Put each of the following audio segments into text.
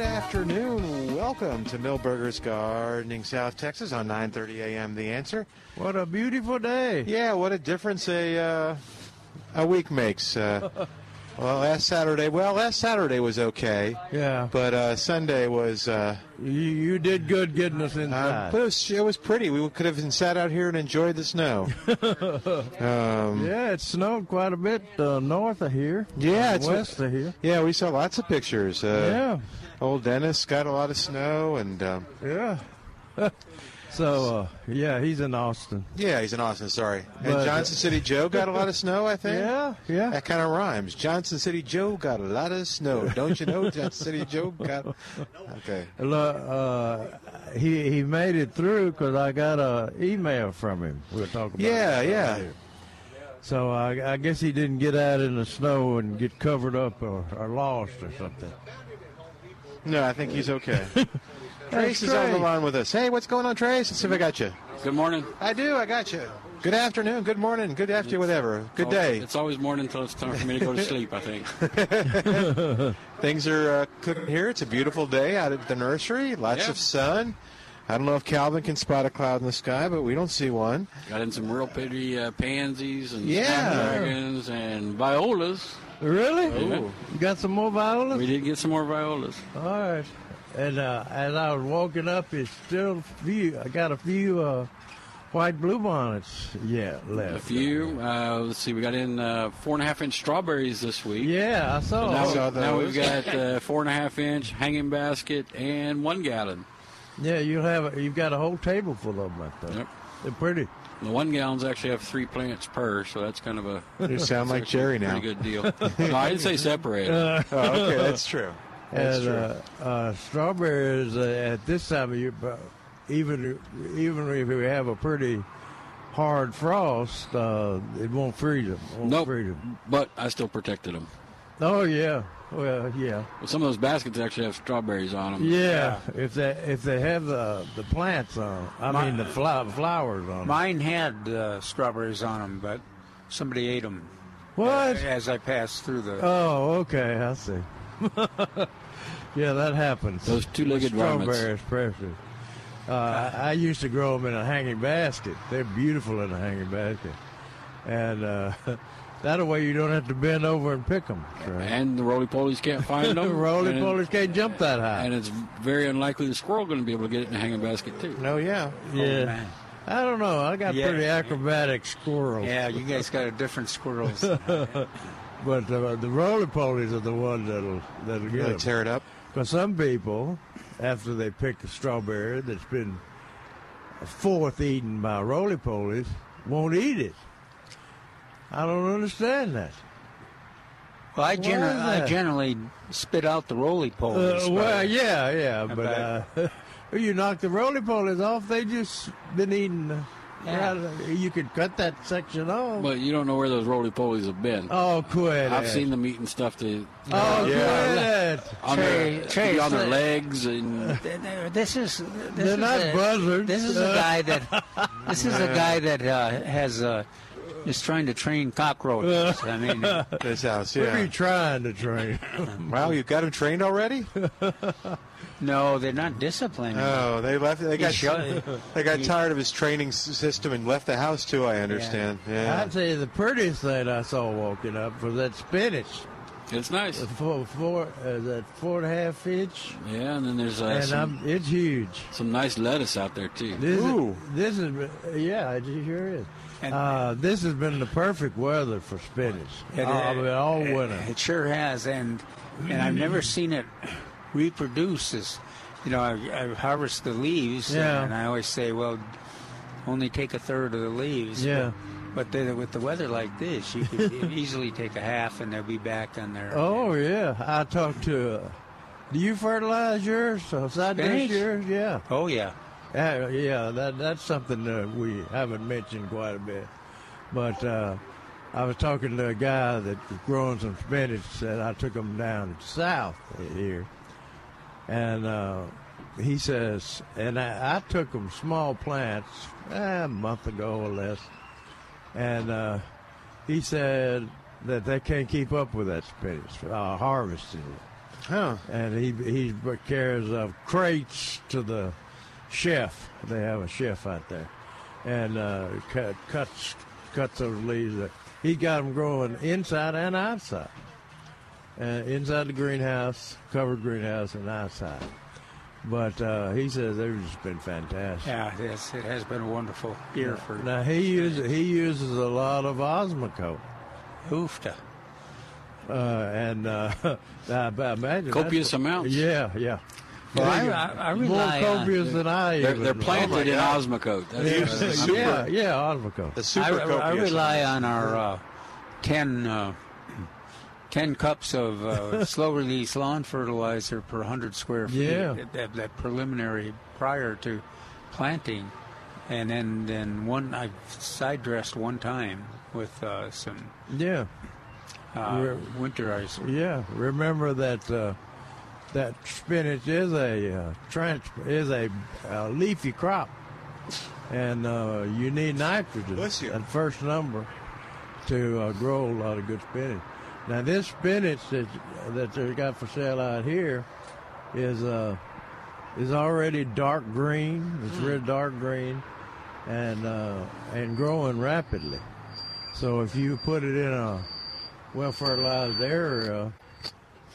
Good afternoon. Welcome to Milberger's Gardening, South Texas on 9:30 a.m. The Answer. What a beautiful day. Yeah, what a difference a uh, a week makes. Uh, well, last Saturday, well, last Saturday was okay, Yeah. but uh, Sunday was. Uh, You, you did good getting us uh, inside. but it was, it was pretty. We could have sat out here and enjoyed the snow. um, yeah, it snowed quite a bit uh, north of here. Yeah, uh, it's- west of here. yeah, we saw lots of pictures. Uh, yeah, Old Dennis got a lot of snow, and um, yeah. so, uh, yeah, he's in Austin. yeah, he's in Austin. Sorry, and But, uh, Johnson City Joe got a lot of snow. I think. Yeah, yeah. That kind of rhymes. Johnson City Joe got a lot of snow. Don't you know Johnson City Joe got? Okay. Look, uh, he he made it through because I got a email from him. We'll talk about. Yeah, it yeah. So I, I guess he didn't get out in the snow and get covered up or, or lost or something. No, I think he's okay. Trace is on the line with us. Hey, what's going on, Trace? Let's see if I got you. Good morning. I do. I got you. Good afternoon. Good morning. Good afternoon. whatever. Good day. It's always morning until it's time for me to go to sleep, I think. Things are uh, cooking here. It's a beautiful day out at the nursery. Lots Yeah. of sun. I don't know if Calvin can spot a cloud in the sky, but we don't see one. Got in some real pretty uh, pansies and Yeah. snapdragons and violas. Really? Ooh. You got some more violas? We did get some more violas. All right. And uh, as I was walking up, it's still few. I got a few uh, white bluebonnets. Yeah, left. A few. Uh, let's see, we got in uh, four and a half inch strawberries this week. Yeah, I saw. Now, I saw now we've got uh, four and a half inch hanging basket and one gallon. Yeah, you have. A, you've got a whole table full of them. I think. Yep. They're pretty. The one gallons actually have three plants per, so that's kind of a You sound like Jerry now. Pretty good deal. no, I didn't say separate. Uh, Oh, okay, that's true. That's and true. uh, uh, strawberries uh, at this time of year, even even if we have a pretty hard frost, uh, it won't freeze them. Won't Nope. freeze 'em. but I still protected them. Oh yeah. Well, yeah. Well, some of those baskets actually have strawberries on them. Yeah, if they if they have the the plants on, I My- mean the fla- flowers on. 'em. Mine had uh, strawberries on them, but somebody ate them What? as I passed through the. Oh, okay, I see. yeah, that happens. Those two-legged varmints. strawberries, precious. Uh, I, I used to grow them in a hanging basket. They're beautiful in a hanging basket, and uh, that way you don't have to bend over and pick them. And the roly polies can't find them. the roly and, polies can't jump that high. And it's very unlikely the squirrel going to be able to get it in a hanging basket too. No, yeah. yeah, man. I don't know. I got Yeah. pretty acrobatic squirrels. Yeah, you guys got a different squirrels. But uh, the roly polies are the ones that'll that'll get Really 'em. tear it up. Because some people, after they pick a strawberry that's been fourth eaten by roly polies, won't eat it. I don't understand that. well, I, Why gener- is I generally spit out the roly polies. Uh, well, yeah, yeah, but but- uh, you knock the roly polies off, they just been eating. Uh, Yeah. you could cut that section off. But you don't know where those roly polies have been. oh, quit I've it. seen them eating stuff to Oh, Yeah. quit it. on Trey- their, Trey, on their legs and Th- th- This is this They're is not a, buzzards. This is a guy that this is a guy that uh, has uh, is trying to train cockroaches. I mean, uh, This house, Yeah. What are you trying to train? Wow, you've got him trained already? no, they're not disciplined. Oh, they left. They got. should- They got he- tired of his training system and left the house too. I understand. Yeah. I'd say the prettiest thing I saw walking up was that spinach. it's nice. The Four, four, uh, that four and a half inch, Yeah, and then there's uh, and some, I'm, it's huge. some nice lettuce out there too. This Ooh. is, this is, yeah, it sure is. And- Uh, this has been the perfect weather for spinach. It- Uh, I mean, all winter. It sure has, and and I've never seen it reproduce. As you know, I, I harvest the leaves, Yeah. and I always say, well, only take a third of the leaves. Yeah. But then with the weather like this, you could easily take a half, and they'll be back on their. Oh yeah, I talked to Do you fertilize yours? Uh, dress Spinach? yours? Yeah. Oh yeah. Yeah, yeah, that that's something that we haven't mentioned quite a bit. But uh, I was talking to a guy that was growing some spinach that I took him down south here, and uh, he says, and I, I took him small plants eh, a month ago or less, and uh, he said that they can't keep up with that spinach, uh, harvesting it Huh. and he he carries uh, crates to the chef. They have a chef out there, and uh, cut, cuts cuts those leaves. That, he got them growing inside and outside. Uh, inside the greenhouse, covered greenhouse, and outside. But uh, he says they've just been fantastic. Yeah, yes, it has been a wonderful year for Now he uses he uses a lot of Osmocote, Hoofta. uh, and uh, I, I imagine Copious that's- amounts. Yeah, yeah. Well, I, I, I More rely on. copious than I. They're, even they're know. planted in God. Osmocote. That's, Yeah. Super. Yeah, yeah, Osmocote. The I, super I copious rely ones. on our uh, 10, uh, 10 cups of uh, slow release lawn fertilizer per 100 square feet. Yeah. That, that, that preliminary prior to planting. And then, then one, I side dressed one time with uh, some Yeah, uh, Re- winterizer. yeah. Remember that uh, that spinach is a uh, trans is a uh, leafy crop, and uh, you need nitrogen at first number to uh, grow a lot of good spinach. Now this spinach that that they got for sale out here is uh is already dark green. It's Hmm. real dark green, and uh, and growing rapidly. So if you put it in a well fertilized area,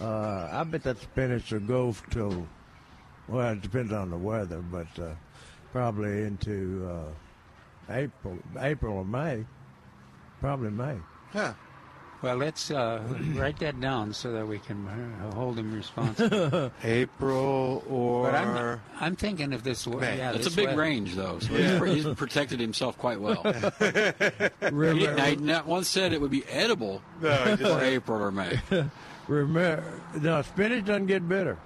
uh, I bet that spinach will go till well, it depends on the weather, but uh, probably into uh, April, April or May, probably May. Huh. Well, let's uh, write that down so that we can uh, hold him responsible. April or But I'm, I'm thinking if this, May. yeah, That's a big weather- range, though. So Yeah. he's, he's protected himself quite well. He, Remember, I not once said it would be edible no, for April or May. remember, no, spinach doesn't get bitter.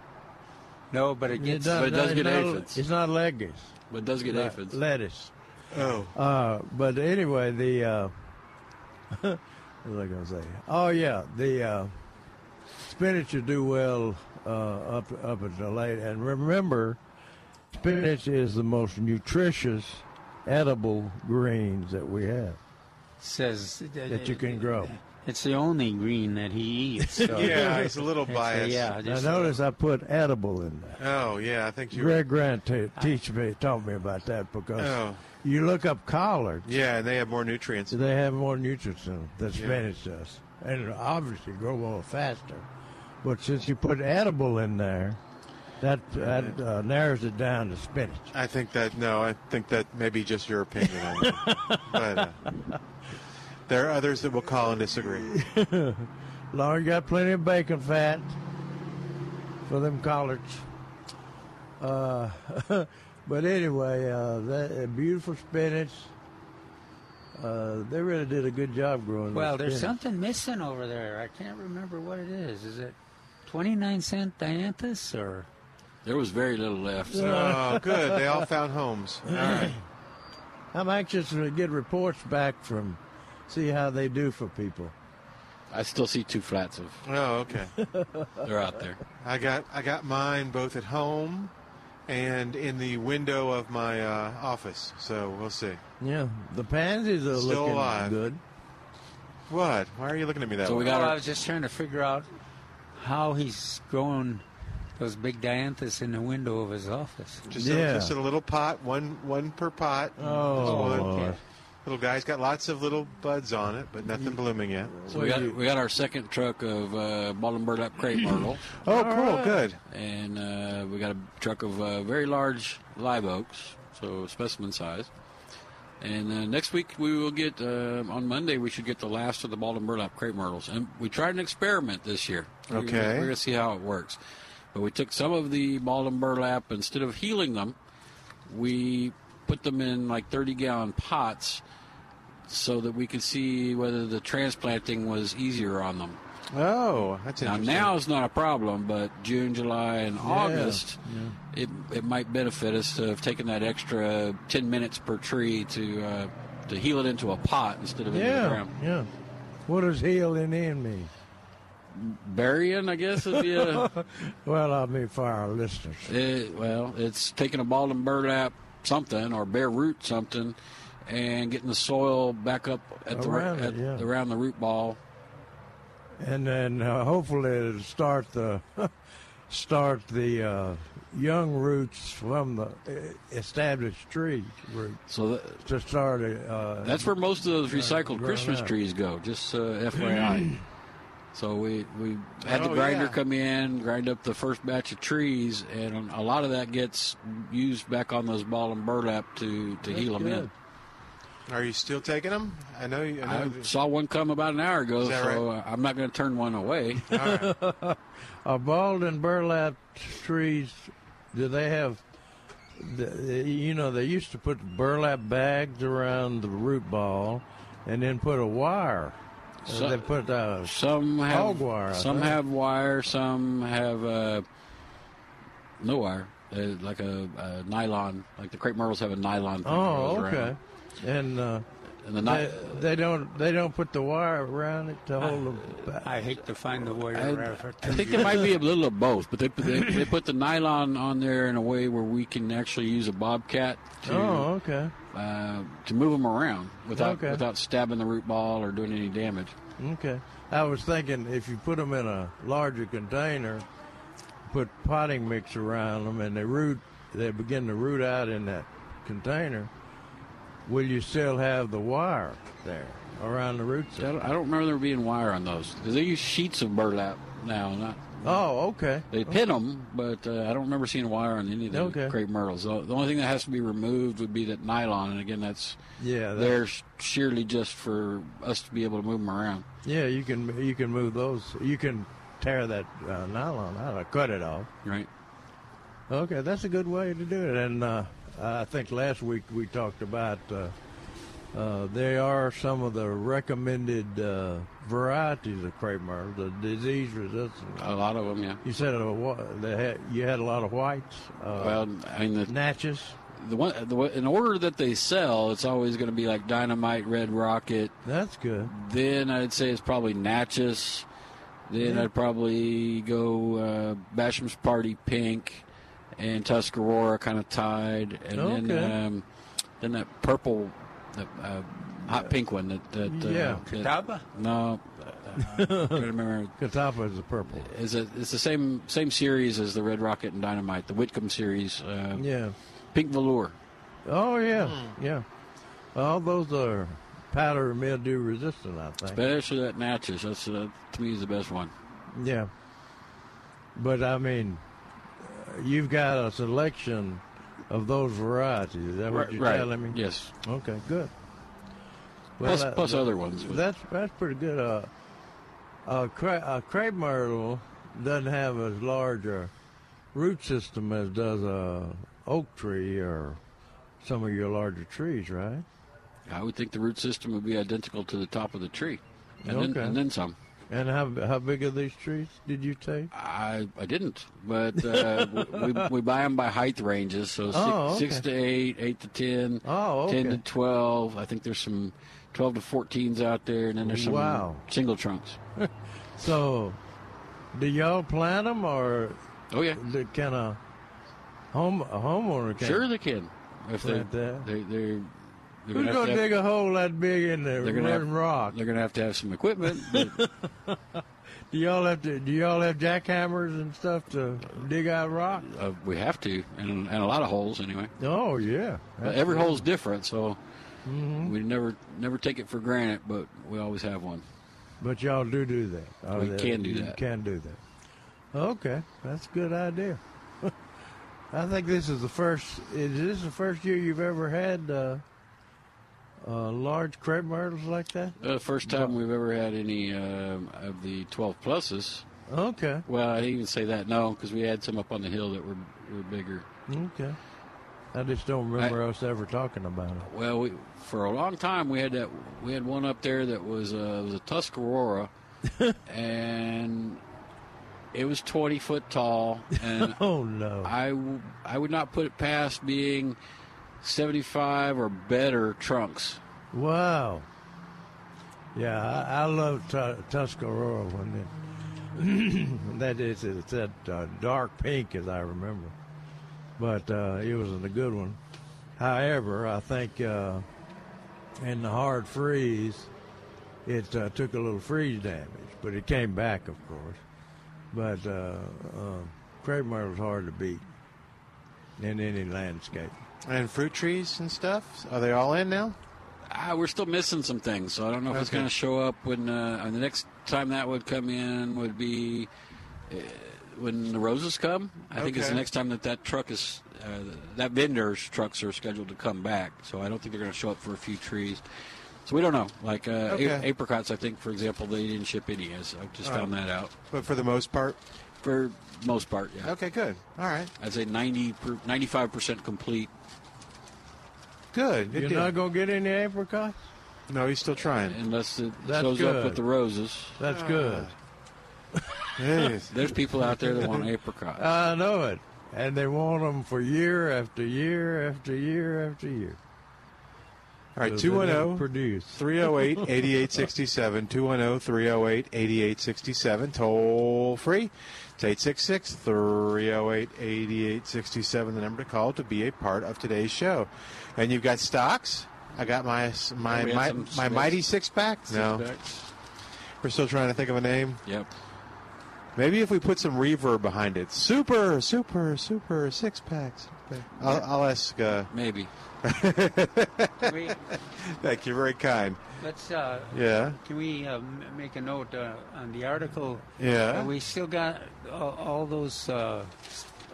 No, but it gets. does- but it does it's get not- aphids. It's not lettuce. But it does get aphids. Lettuce. oh, Uh, but anyway, the uh, what was I going to say? Oh yeah, the uh, spinach will do well uh, up up until late. And remember, spinach is the most nutritious edible greens that we have. says That you can grow. It's the only green that he eats. So yeah, he's a little it's a- biased. yeah, Now just, notice I put edible in there. Oh, yeah, I think you. Greg Grant t- teach me taught me about that because Oh, you look up collards. yeah, and they have more nutrients. They have more nutrients in them than Yeah. spinach does, and obviously grow a little faster. But since you put edible in there, that that uh, narrows it down to spinach. I think that no, I think that may be just your opinion on that. but uh, there are others that will call and disagree. Long got plenty of bacon fat for them collards. Uh, but anyway, uh, that uh, beautiful spinach. Uh, they really did a good job growing. well, the there's something missing over there. I can't remember what it is. Is it 29 cent dianthus or? There was very little left. so- Oh, good. They all found homes. All right. I'm anxious to get reports back from, see how they do for people. I still see two flats of Oh, okay. they're out there. I got I got mine both at home and in the window of my uh, office. So we'll see. Yeah, the pansies are Still looking alive. good. What? Why are you looking at me that So we way? got Well, our- I was just trying to figure out how he's growing those big dianthus in the window of his office. just, Yeah. a, just a little pot, one one per pot. Oh, Just Little guy's got lots of little buds on it, but nothing blooming yet. So we got we got our second truck of uh, ball and burlap crepe myrtle, Oh, cool, right. good. and uh, we got a truck of uh, very large live oaks, so specimen size. And uh, next week we will get uh, on Monday we should get the last of the ball and burlap crepe myrtles, and we tried an experiment this year. We're- Okay. we're gonna see how it works. But we took some of the ball and burlap instead of healing them, we put them in like 30 gallon pots so that we could see whether the transplanting was easier on them. Oh, that's Now, interesting. now now is not a problem, but June, July, and August, it it might benefit us to have taken that extra ten minutes per tree to uh, to heal it into a pot instead of into the Yeah, ground. yeah. What does healing in mean? Burying, I guess, would be a. Well, I mean for our listeners. It, well, it's taking a ball and burlap something or bare root something, and getting the soil back up at the Around at, it, yeah. around the root ball. and then uh, hopefully it'll start the start the uh, young roots from the uh, established tree roots So that, to start. Uh, that's where most of those recycled Christmas up. trees go. Just uh, FYI. so we we had the Oh, grinder yeah. come in, grind up the first batch of trees, and a lot of that gets used back on those ball and burlap to to heal them in. Good. Are you still taking them? I know. You, I I saw one come about an hour ago, Is that so uh, I'm not going to turn one away. All right. Are bald and burlap trees? Do they have? You know, they used to put burlap bags around the root ball, and then put a wire. So- they put uh, Some have Hog wire, I Some think. have wire. Some have uh, no wire, uh, like a, a nylon. Like the crepe myrtles have a nylon. Thing oh, goes around. Okay. And uh, And the they, they don't they don't put the wire around it to hold them back. I hate to find the wire I, after I think there might be a little of both, but they, they they put the nylon on there in a way where we can actually use a bobcat to Oh, okay. uh, to move them around without Okay. without stabbing the root ball or doing any damage. Okay. I was thinking if you put them in a larger container, put potting mix around them, and they root, they begin to root out in that container. Will you still have the wire there around the root I don't, I don't remember there being wire on those they use sheets of burlap now, not Oh, okay. They pin them, but uh, I don't remember seeing wire on any of the Okay. crepe myrtles. The, only thing that has to be removed would be that nylon, and again, that's Yeah, that, there sheerly just for us to be able to move them around. yeah. You can you can move those. You can tear that uh, nylon out or cut it off. Right? Okay, that's a good way to do it. And uh, I think last week we talked about uh, uh, there are some of the recommended uh, varieties of myrtle, the disease resistant. A lot of them, yeah. You said uh, they had, you had a lot of whites, uh, Well, I mean, the, natchez. the one the, in order that they sell, it's always going to be like Dynamite, Red Rocket. That's good. Then I'd say it's probably Natchez. Then Yeah. I'd probably go uh, Basham's Party Pink and Tuscarora kind of tied, and then um, then that purple, the uh, hot pink one that that uh, Yeah. that- Catawba? no, uh, I can't remember. Catawba is the purple. Is it? It's the same same series as the Red Rocket and Dynamite, the Whitcomb series. Uh, Yeah. Pink Velour. Oh yeah, yeah. All those are powder mildew resistant, I think. Especially that Natchez. That's uh, to me is the best one. Yeah. But I mean, you've got a selection of those varieties. Is that what you're telling me? Yes. Okay, good. Plus, that- plus that- other ones. That's that's pretty good. Uh, uh, cra- uh, crepe myrtle doesn't have as large a root system as does a oak tree or some of your larger trees, right? I would think the root system would be identical to the top of the tree, and, Okay. then, and then some. And how how big are these trees? Did you take? I I didn't, but uh, we, we buy them by height ranges, so six to eight, eight to ten, Oh, okay. ten to twelve. I think there's some twelve to fourteens out there, and then there's some Wow. single trunks. So, do y'all plant them or Oh yeah, the kind of home a homeowner can sure they can. If they they they're Who's have gonna to have- dig a hole that big in the They're gonna have- rotten rock? They're gonna have to have some equipment. Do y'all have to? Do y'all have jackhammers and stuff to dig out rock? uh, we have to, and, and a lot of holes anyway. Oh yeah, But every hole's different, so Mm-hmm. we never never take it for granted. But we always have one. But y'all do do that. Oh, We can do you that. Can do that. Okay, that's a good idea. I think this is the first. Is this the first year you've ever had uh, uh, large crepe myrtles like that? Uh, the first time we've ever had any um of the 12 pluses. Okay, Well, I didn't even say that. No, because we had some up on the hill that were were bigger. okay. I just don't remember us ever talking about it. Well, we, for a long time we had that we had one up there that was uh, was a Tuscarora, and it was 20 foot tall, and Oh no! I, w- I would not put it past being 75 or better trunks. Wow. Yeah, I, I love tu- Tuscarora when it, that is it's that uh, dark pink as I remember, but uh, it wasn't a good one. However, I think uh, in the hard freeze, it uh, took a little freeze damage, but it came back, of course. But uh, uh, myrtle was hard to beat in any landscape. And fruit trees and stuff. Are they all in now? Ah, we're still missing some things, so I don't know if it's going to show up when uh, the next time that would come in would be uh, when the roses come. I think it's the next time that that truck is uh, that vendor's trucks are scheduled to come back. So I don't think they're going to show up for a few trees. So we don't know. Like uh, Okay. apricots, I think, for example, they didn't ship any. As I just found that out. But for the most part. For most part, yeah. Okay, good. All right. I'd say 90 per, 95% complete. Good. good You're deal. not gonna get any apricots? no, he's still trying. Unless it That's shows good. up with the roses. That's good. Yes. There's people out there that want apricots. I know it. And they want them for year after year after year after year. All right, So 210 308 8867. 210 308 8867. Toll free. It's 866 308 8867, the number to call to be a part of today's show. And you've got stocks. I got my my my, my six- mighty six pack. No, Six-packs. we're still trying to think of a name. Yep. Maybe if we put some reverb behind it. Super, super, super six packs. I'll, I'll ask. Uh, Maybe. we, thank you, very kind. let's. Uh, Yeah, Can we uh, m- make a note uh, on the article? yeah. Uh, we still got all, all those uh,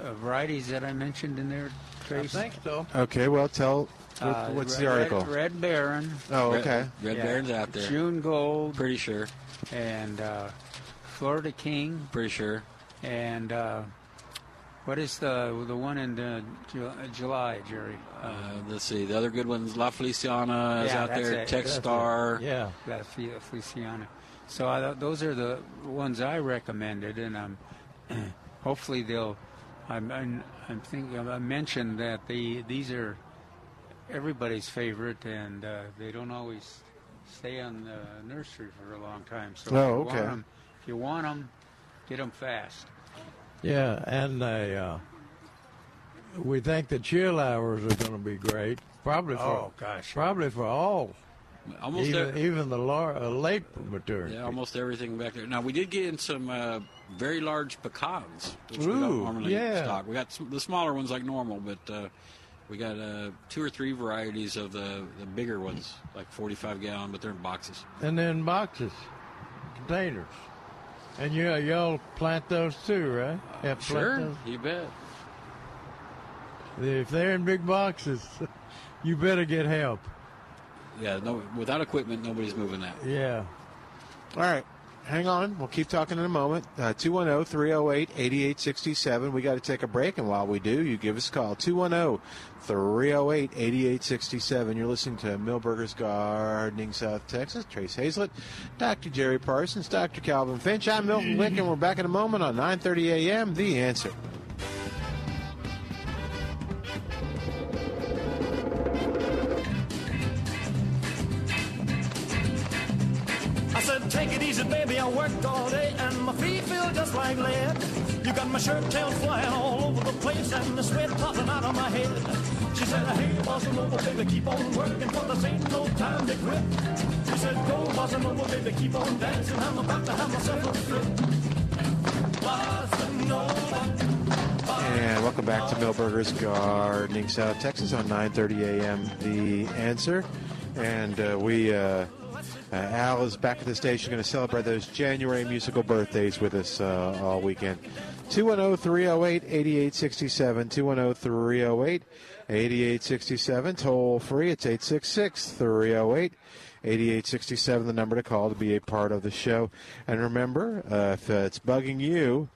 uh, varieties that I mentioned in there, I think so. Okay, well, tell. what- Uh, what's Red- the article? Red, Red Baron, oh, okay. Red Yeah. Baron's out there. June Gold, Pretty sure. and uh, Florida King, Pretty sure. and uh, what is the the one in uh, Ju- July, Jerry? Uh, let's see. The other good ones, La Feliciana is Yeah, out there. it. That's TexStar. it. Yeah. La Feliciana. So I, those are the ones I recommended, and um, hopefully they'll. I'm, I'm, I'm thinking. I mentioned that the these are everybody's favorite, and uh, they don't always stay on the nursery for a long time. So Oh, if you okay. want 'em- if you want them, get them fast. Yeah, and they, uh, we think the chill hours are going to be great. Probably for Oh, gosh. probably for all, Almost even ev- even the lar- uh, late maturity. yeah, almost everything back there. Now we did get in some uh, very large pecans, which we Ooh, don't normally yeah. stock. We got some, the smaller ones like normal, but uh, we got uh, two or three varieties of the the bigger ones, like 45 gallon, but they're in boxes. and then boxes, containers, and you y'all plant those too, right? Plant Sure, those? you bet. If they're in big boxes, you better get help. Yeah, no, without equipment, nobody's moving that. Yeah. All right. Hang on. We'll keep talking in a moment. Uh, 210 308 8867. We got to take a break, and while we do, you give us a call. 210 308 8867. You're listening to Milberger's Gardening, South Texas. Trace Hazlett, Dr. Jerry Parsons, Dr. Calvin Finch. I'm Milton Lincoln. We're back in a moment on 9:30 a.m. The Answer. Baby, keep on working for this ain't no time to quit. She said, go, bossa nova, baby, keep on dancing. I'm about to have myself a nova. And welcome back to Milberger's Gardening South Texas on 9:30 a.m. The Answer, and uh, we uh, uh, Al is back at the station, going to celebrate those January musical birthdays with us uh, all weekend. 210-308-8867, 210-308-8867, toll free. It's 866-308. 8867, the number to call to be a part of the show. And remember, uh, if uh, it's bugging you,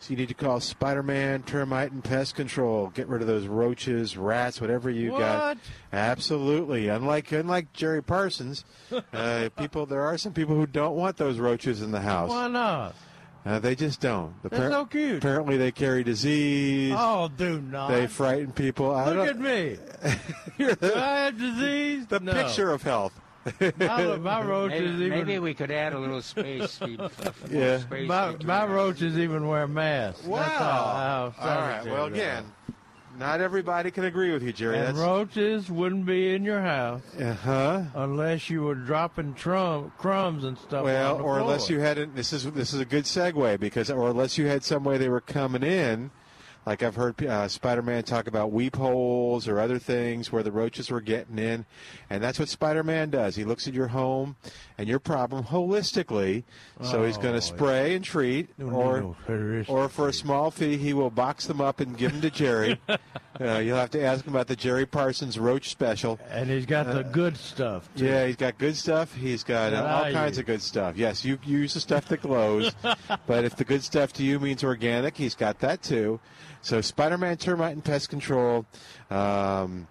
So you need to call Spider-Man Termite and Pest Control. Get rid of those roaches, rats, whatever you got. Absolutely. Unlike unlike Jerry Parsons, uh, people there are some people who don't want those roaches in the house. Why not? Uh, they just don't. They're so cute. Apparently, they carry disease. Oh, do not. They frighten people. I Look don't- at me. You're Do I have disease? the no. picture of health. My, my roaches Maybe, even. maybe we could add a little space. feed- Yeah. space my, my our- roaches even wear masks. Wow. That's how, how All right. Well, they again, not everybody can agree with you. Jerry. And roaches wouldn't be in your house uh huh. unless you were dropping trum, crumbs and stuff. Well, or unless you had this is this is a good segue because or unless you had some way they were coming in, like I've heard uh, Spider-Man talk about weep holes or other things where the roaches were getting in, and that's what Spider-Man does. He looks at your home and your problem holistically, so he's going Oh, to spray and treat, or or for a small fee he will box them up and give them to Jerry. uh, you'll have to ask him about the Jerry Parsons Roach Special. and he's got the good stuff. Too. Yeah, he's got good stuff. He's got uh, all kinds use. of good stuff. Yes, you, you use the stuff that glows, but if the good stuff to you means organic, he's got that too. So Spider-Man Termite and Pest Control. Um,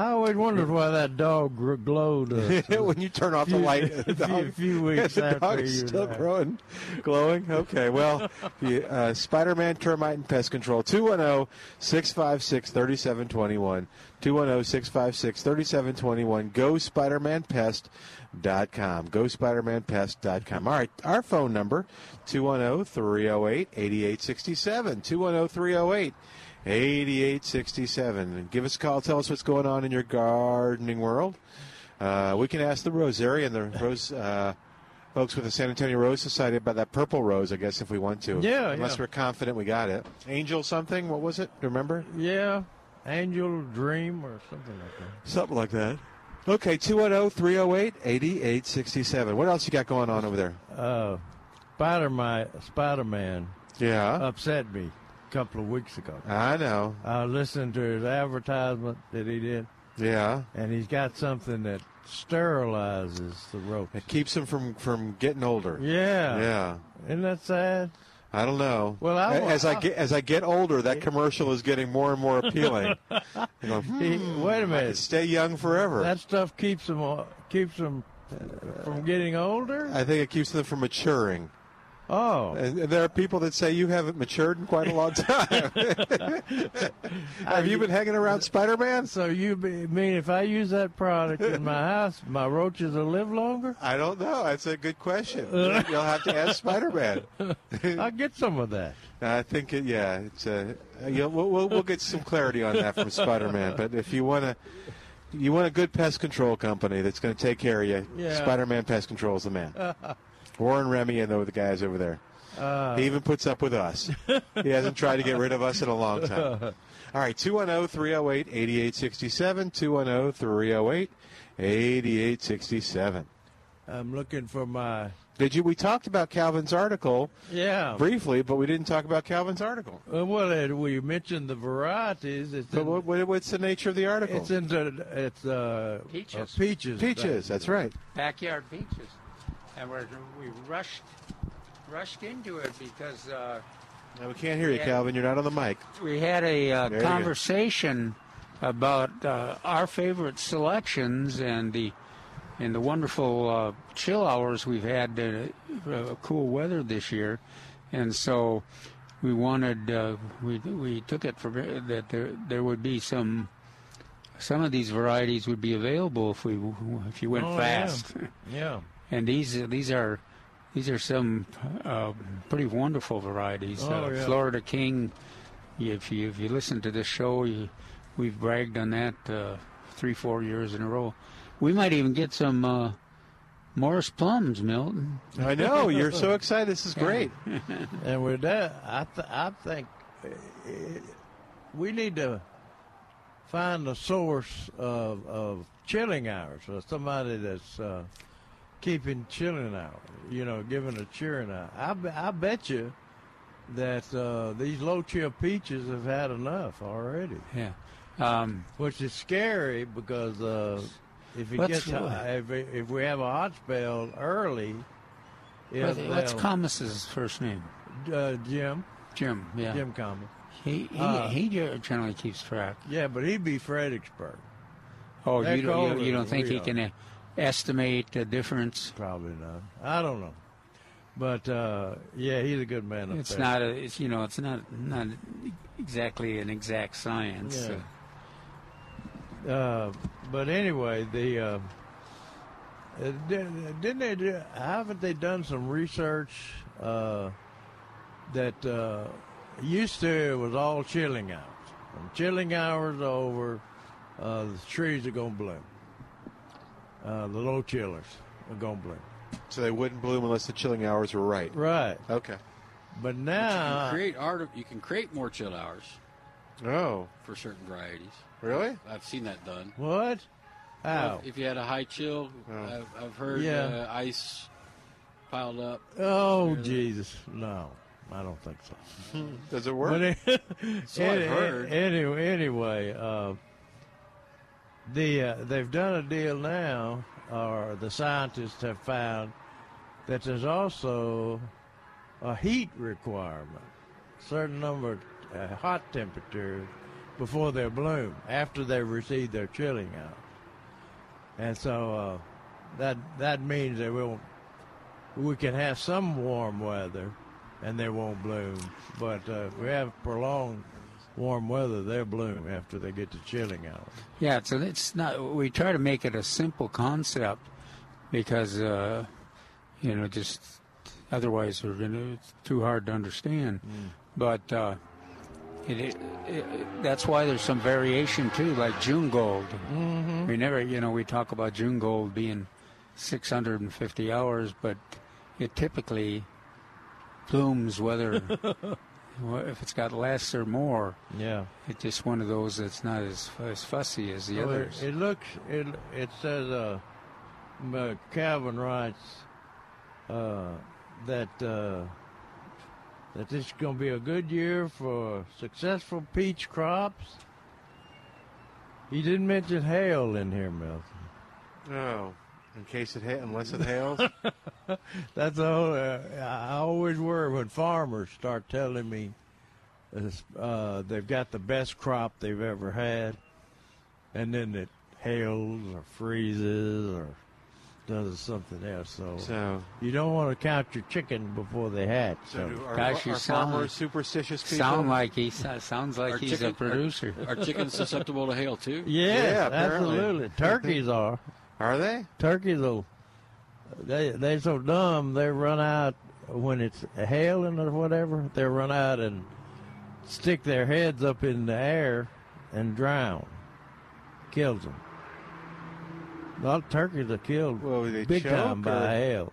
I always wondered why that dog glowed. Uh, when you turn off few, the light, the dog, a few weeks the after dog is still growing, glowing. Okay, well, uh, Spider-Man, termite, and pest control. 210-656-3721. 210-656-3721. Go Spider-Man SpidermanPest.com. Go SpidermanPest.com. All right, our phone number, 210-308-8867. 210-308. 8867. Give us a call. Tell us what's going on in your gardening world. Uh, we can ask the rosary and the rose uh, folks with the San Antonio Rose Society about that purple rose, I guess, if we want to. Yeah, Unless yeah. we're confident we got it. Angel something, what was it? Do you remember? Yeah, Angel Dream or something like that. Something like that. Okay, 210 308 8867. What else you got going on over there? Uh, Spider Man yeah. upset me couple of weeks ago. I know. I listened to his advertisement that he did, Yeah. and he's got something that sterilizes the rope. It keeps them from, from getting older. Yeah. Yeah. Isn't that sad? I don't know. Well, I- as I I- get as I get older, that commercial is getting more and more appealing. You go, He- "Hmm, wait a could minute. stay young forever. That stuff keeps them keeps them from getting older. I think it keeps them from maturing. Oh, there are people that say you haven't matured in quite a long time. Have you been hanging around Spider-Man? so you mean if I use that product in my house, my roaches will live longer? I don't know. That's a good question. You'll have to ask Spider-Man. I'll get some of that. I think, it, yeah, it's uh, you we'll, we'll we'll get some clarity on that from Spider-Man. But if you want to, you want a good pest control company that's going to take care of you. Yeah. Spider-Man Pest Control is the man. Warren Remy and the the guys over there. Uh, He even puts up with us. he hasn't tried to get rid of us in a long time. All right, 210 308 8867. 210 308 8867. I'm looking for my Did you? We talked about Calvin's article yeah. briefly, but we didn't talk about Calvin's article. Uh, well, uh, we mentioned the varieties. It's But in, what, what, what's the nature of the article? it's into it's uh, Peaches. uh, peaches. Peaches. That's right. backyard peaches, and we're, we rushed rushed into it because uh, Now, we can't hear you, Yeah. Calvin. You're not on the mic. we had a uh, There you go. conversation about uh, our favorite selections and the and the wonderful uh, chill hours we've had, uh, uh, cool weather this year, and so we wanted uh, we we took it for that there there would be some. Some of these varieties would be available if we if you went Oh, yeah. fast. Yeah. And these these are these are some uh, pretty wonderful varieties. Oh, uh, yeah. Florida King. If you if you listen to this show, you, we've bragged on that uh, three four years in a row. We might even get some uh, Morris plums, Milton. I know. You're so excited. This is great. And with that, I th- I think uh, we need to find a source of, of chilling hours or somebody that's uh, keeping chilling out, You know, giving a cheering out. I, I bet you that uh, these low chill peaches have had enough already, Yeah. Um, which is scary because uh, if it gets hot, if, it- if we have a hot spell early, yeah, what- what's Kamas's first name? uh, Jim. Jim, yeah. Jim Kamas. He he, Uh, he generally keeps track. Yeah, but he'd be Fredericksburg. Oh, They're you don't, you, don't- you don't think he can estimate the difference? Probably not. I don't know. But uh, yeah, he's a good man. It's there. not a, it's you know, it's not not exactly an exact science. Yeah. uh, Uh, but anyway, the uh, uh, didn't they? Do, haven't they done some research uh, that uh, used to it was all chilling hours. When chilling hours are over, uh, the trees are gonna bloom. Uh, the low chillers are gonna bloom. So they wouldn't bloom unless the chilling hours were right. Right. Okay. But you now, can create art. You can create more chill hours Oh, for certain varieties. really? I've seen that done. what? How? If you had a high chill, Oh. I've, I've heard Yeah. uh, ice piled up. Oh Jesus! No, I don't think so. Does it work? But it, So I've heard. Anyway, anyway, uh, the uh, they've done a deal now, or the scientists have found that there's also a heat requirement, certain number of uh, hot temperatures before they bloom, after they've received their chilling out, and so uh, that that means they won't. We can have some warm weather, and they won't bloom. But uh, if we have prolonged warm weather, they'll bloom after they get to chilling out. Yeah, so it's not. We try to make it a simple concept because, uh, you know, just otherwise we're gonna, it's too hard to understand. But uh, it, it, it, that's why there's some variation too, like June gold. Mm-hmm. We never, you know, we talk about June gold being 650 hours, but it typically blooms whether if it's got less or more. Yeah. It's just one of those that's not as as fussy as the Well, others. it, it looks. It it says. Uh, m- uh, Calvin writes uh, that uh, that this is going to be a good year for successful peach crops. He didn't mention hail in here, Milton. No. In case it hit, unless it hails. That's all. Uh, I always worry when farmers start telling me uh, they've got the best crop they've ever had, and then it hails or freezes or does something else. So, so, you don't want to count your chicken before they hatch. so So, do, are, Gosh, you are sound farmers like- superstitious people? Sound like he sounds like Our he's chicken- a producer. Are chickens susceptible to hail too? yes, Yeah, absolutely. Turkeys are. Are they? Turkeys will. They they're so dumb. They run out when it's hailing or whatever. They run out and stick their heads up in the air and drown. Kills them. A lot of turkeys are killed Well, they big time by or- hail.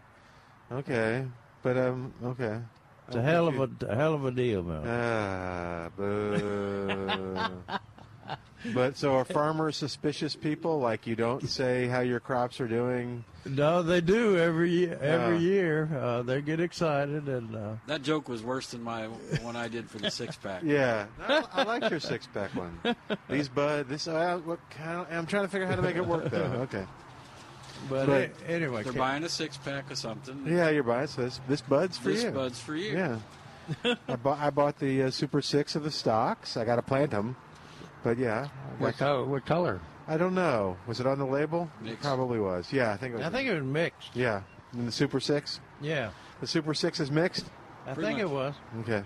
Okay. But, um, okay. It's a hell of a, a hell of a deal, man. Ah, boo. but so are farmers suspicious people? Like you don't say how your crops are doing? no, they do every year. Every Yeah. year, uh, they get excited and. Uh, That joke was worse than my one I did for the six pack. Yeah, I, I like your six pack one. These bud, this uh, what kind of, I'm trying to figure out how to make it work though. Okay. but Right. a- anyway, They're ca- buying a six pack of something. Yeah, you're buying so this. This bud's for this you. This bud's for you. Yeah. I bought I bought the uh, Super Six of the stocks. I got to plant them, but yeah, What, got- color, what color? I don't know. Was it on the label? It Mixed. probably was. Yeah, I think it was. I think it was mixed. Yeah, and the Super Six. Yeah, The Super Six is mixed. I Pretty think it was. Okay,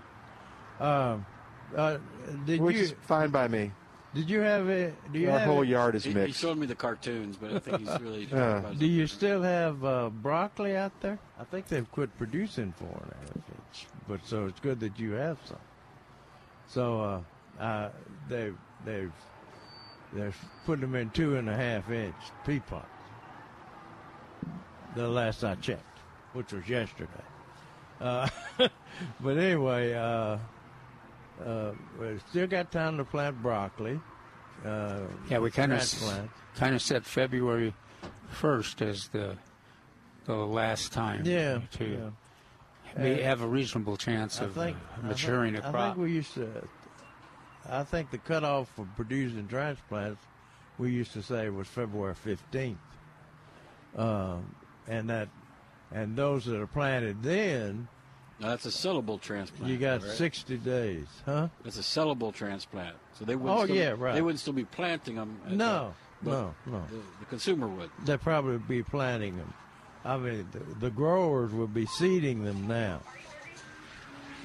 Um, uh, did which you is fine by me. did you have it? Do you Our have whole it- yard is He, he mixed. showed me the cartoons, but I think he's really. talking Yeah. about Do you still have uh, broccoli out there? I think they've quit producing foreign apples, but so it's good that you have some. So uh, uh, they've they've they're putting them in two and a half inch pea pots. The last I checked, which was yesterday. Uh, but anyway, uh, uh, we still got time to plant broccoli. Uh, Yeah, we kind of kind of set February first as the the last time. Yeah, To yeah. we have a reasonable chance I of think uh, maturing I a think, crop. I think we used to. I think the cutoff for producing transplants, we used to say was February fifteenth, um, and that, and those that are planted then, Now, that's a sellable transplant. You got right? 60 days, huh? That's a sellable transplant. So they wouldn't. Oh, still, yeah, right. They wouldn't still be planting them. No, the- no, no. The, the consumer would. They'd probably be planting them. I mean, the, the growers would be seeding them now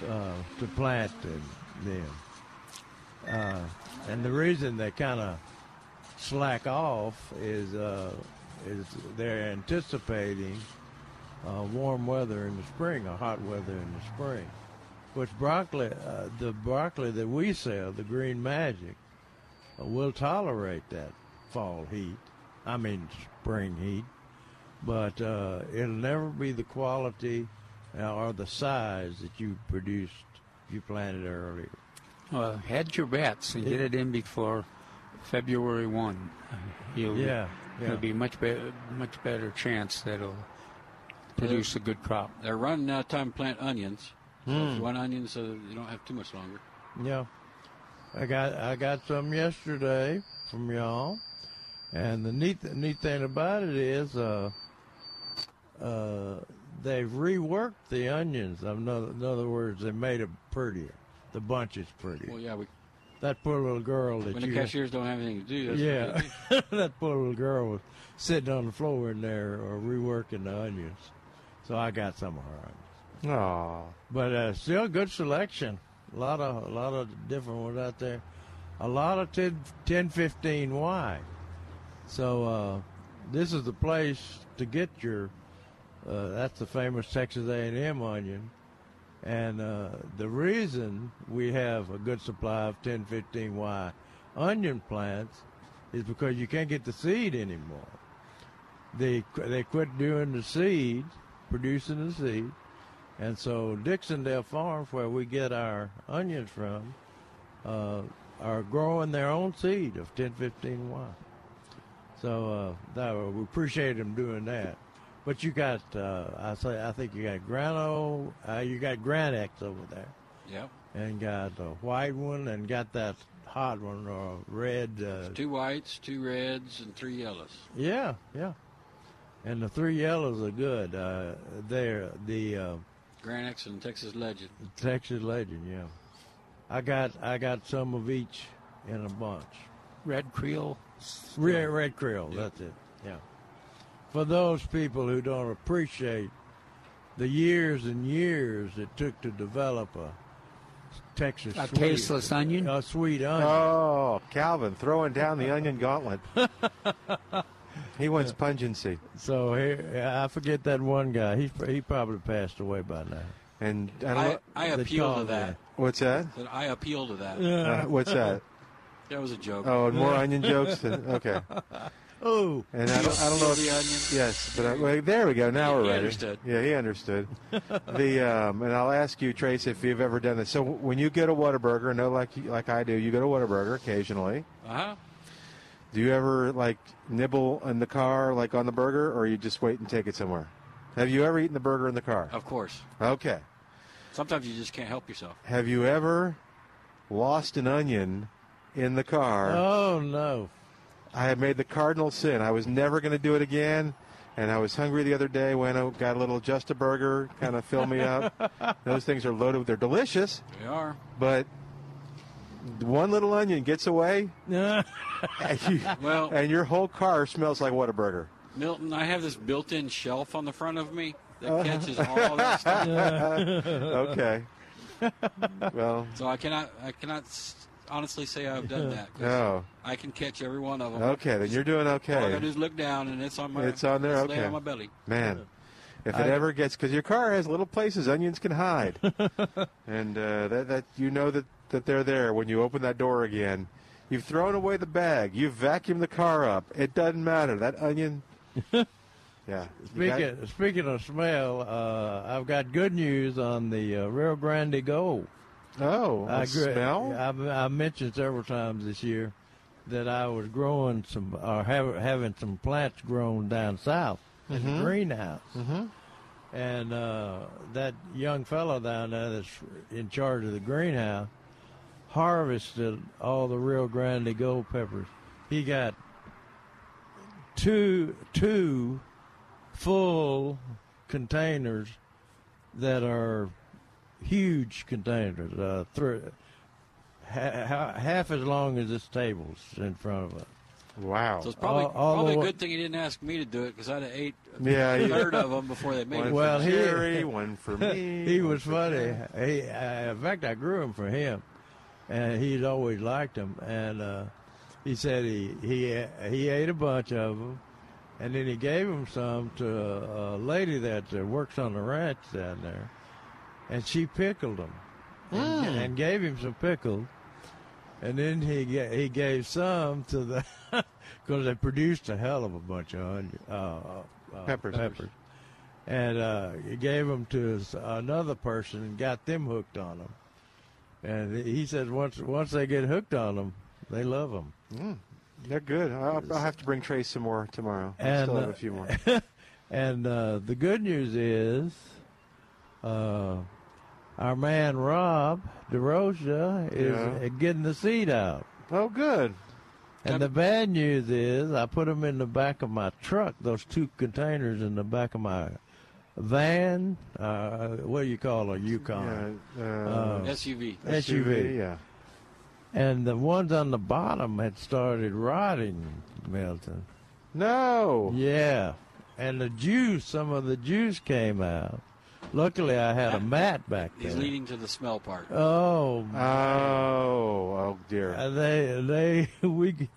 uh, to plant them. them. Uh, and the reason they kind of slack off is uh, is they're anticipating uh, warm weather in the spring or hot weather in the spring. Which broccoli, uh, the broccoli that we sell, the Green Magic, uh, will tolerate that fall heat. I mean spring heat, but uh, it'll never be the quality or the size that you produced, you planted earlier. Well, hedge your bets and get it in before February one. You'll, Yeah, yeah. It'll be much better, much better chance that it'll produce a good crop. They're running out of time to plant onions. So Hmm. if you so you don't have too much longer. Yeah, I got I got some yesterday from y'all, and the neat neat thing about it is, uh, uh, they've reworked the onions. In other, in other words, they made them prettier. The bunch is pretty. Well, yeah, we, that poor little girl that when the you cashiers don't have anything to do, that's yeah, they do. that poor little girl was sitting on the floor in there or reworking the onions. So I got some of her onions. Aw. But uh, still a good selection. A lot of a lot of different ones out there. A lot of 10, 10 15 Y. So uh, this is the place to get your. Uh, that's the famous Texas A&M onion, and uh, the reason we have a good supply of 1015 Y onion plants is because you can't get the seed anymore. They they quit doing the seed, producing the seed, and so Dixondale Farms, where we get our onions from, uh, are growing their own seed of 1015Y. So uh, that, we appreciate them doing that. But you got, uh, I say, I think you got Grano, uh, you got Granex over there, Yep. and got a white one, and got that hot one or red. Uh, Two whites, two reds, and three yellows. yeah, yeah. And the three yellows are good. Uh, they're the uh, Granex and Texas Legend. Texas Legend, yeah. I got I got some of each in a bunch. Red Creole. Red, Red Creole, that's it. Yeah. For those people who don't appreciate the years and years it took to develop a Texas A sweet, tasteless onion? a sweet onion. Oh, Calvin throwing down the onion gauntlet. he wants pungency. So here, I forget that one guy. He he probably passed away by now. And I I, I appeal to tall that. what's that? That I appeal to that. Uh, what's that? That was a joke. Oh, and more onion jokes. Than, okay. Oh, And I don't, I don't know if the onion. Yes, but I, well, there we go. Now He- we're he ready. understood. Yeah, he understood. the um, and I'll ask you, Trace, if you've ever done this. So when you go to Whataburger, no, like like I do, you go to Whataburger occasionally. Uh huh. Do you ever like nibble in the car, like on the burger, or you just wait and take it somewhere? Have you ever eaten the burger in the car? Of course. Okay. Sometimes you just can't help yourself. Have you ever lost an onion in the car? oh no. I had made the cardinal sin. I was never going to do it again. And I was hungry the other day. Went out, got a little Just a Burger, kind of fill me up. Those things are loaded. They're delicious, They are. but one little onion gets away, and, you, Well- and your whole car smells like Whataburger. Milton, I have this built-in shelf on the front of me that Uh-huh. catches all that stuff. Okay. well, So I cannot, I cannot honestly say I've done that. no. I can catch every one of them. Okay, then you're doing okay. All I gotta do is look down, and it's on my. It's on there? it's laying Okay. on my belly. man. If it I- ever gets, because your car has little places onions can hide, and uh, that that you know that that they're there when you open that door again. You've thrown away the bag. You've vacuumed the car up. It doesn't matter. That onion. yeah. You got- Speaking speaking of smell, uh, I've got good news on the uh, Rio Grande Gold. Oh, I a agree. smell. I've, I mentioned several times this year that I was growing some or have, having some plants grown down south in the greenhouse. Mhm. And uh, that young fellow down there that's in charge of the greenhouse harvested all the Rio Grande gold peppers. He got two two full containers that are huge containers, uh, three, ha- ha- half as long as this table's in front of us. Wow. So it's probably All- all probably the a wa- good thing he didn't ask me to do it because I'd have ate Yeah, a you- third of them before they made One it. Well, for he- Jerry, one for me. he was funny. He, uh, in fact, I grew him for him, and he'd always liked them. And uh, he said he he he ate a bunch of them, and then he gave them some to a, a lady that uh, works on the ranch down there, and she pickled them, and, and gave him some pickles. And then he ga- he gave some to the because they produced a hell of a bunch of onion, uh, uh, Peppers. peppers and uh, he gave them to his, another person and got them hooked on them. And he says once once they get hooked on them, they love them. They're good. I'll, I'll have to bring Trace some more tomorrow. I And, still have uh, a few more. And uh, the good news is, uh, our man Rob DeRosa is Yeah. uh, getting the seed out. Oh, good. And the bad news is, I put them in the back of my truck. Those two containers in the back of my van. Uh, what do you call a Yukon? Yeah, uh, Uh, SUV. SUV. Yeah. And the ones on the bottom had started rotting, Milton. No. Yeah. And the juice, some of the juice came out. Luckily, I had a mat back there. He's leading to the smell part. Oh, Oh, oh dear. Uh, they they we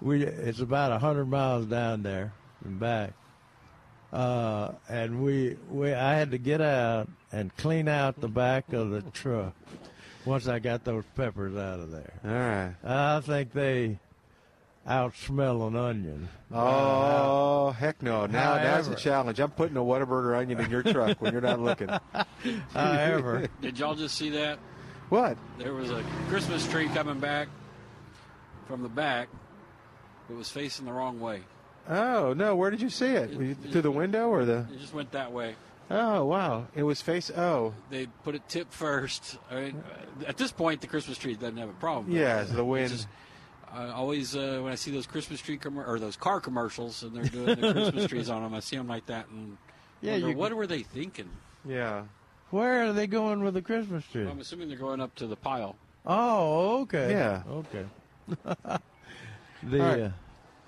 we it's about a hundred miles down there and back. Uh, and we we I had to get out and clean out the back of the truck once I got those peppers out of there. All right. I think they outsmell an onion. Oh, heck no. Now that's a challenge. I'm putting a Whataburger onion in your truck when you're not looking. However, Did y'all just see that? What? There was a Christmas tree coming back from the back. It was facing the wrong way. Oh, no. Where did you see it? Were you- Through the window or the. It just went that way. Oh, wow. It was face. Oh, They put it tip first. I mean, at this point, the Christmas tree doesn't have a problem. yeah, the wind. It's just- I always, uh, when I see those Christmas tree commer- or those car commercials, and they're doing the Christmas trees on them, I see them like that, and Yeah, wonder, you- what were they thinking? Yeah. where are they going with the Christmas tree? I'm assuming they're going up to the pile. Oh, okay. Yeah. Okay. the All right. uh,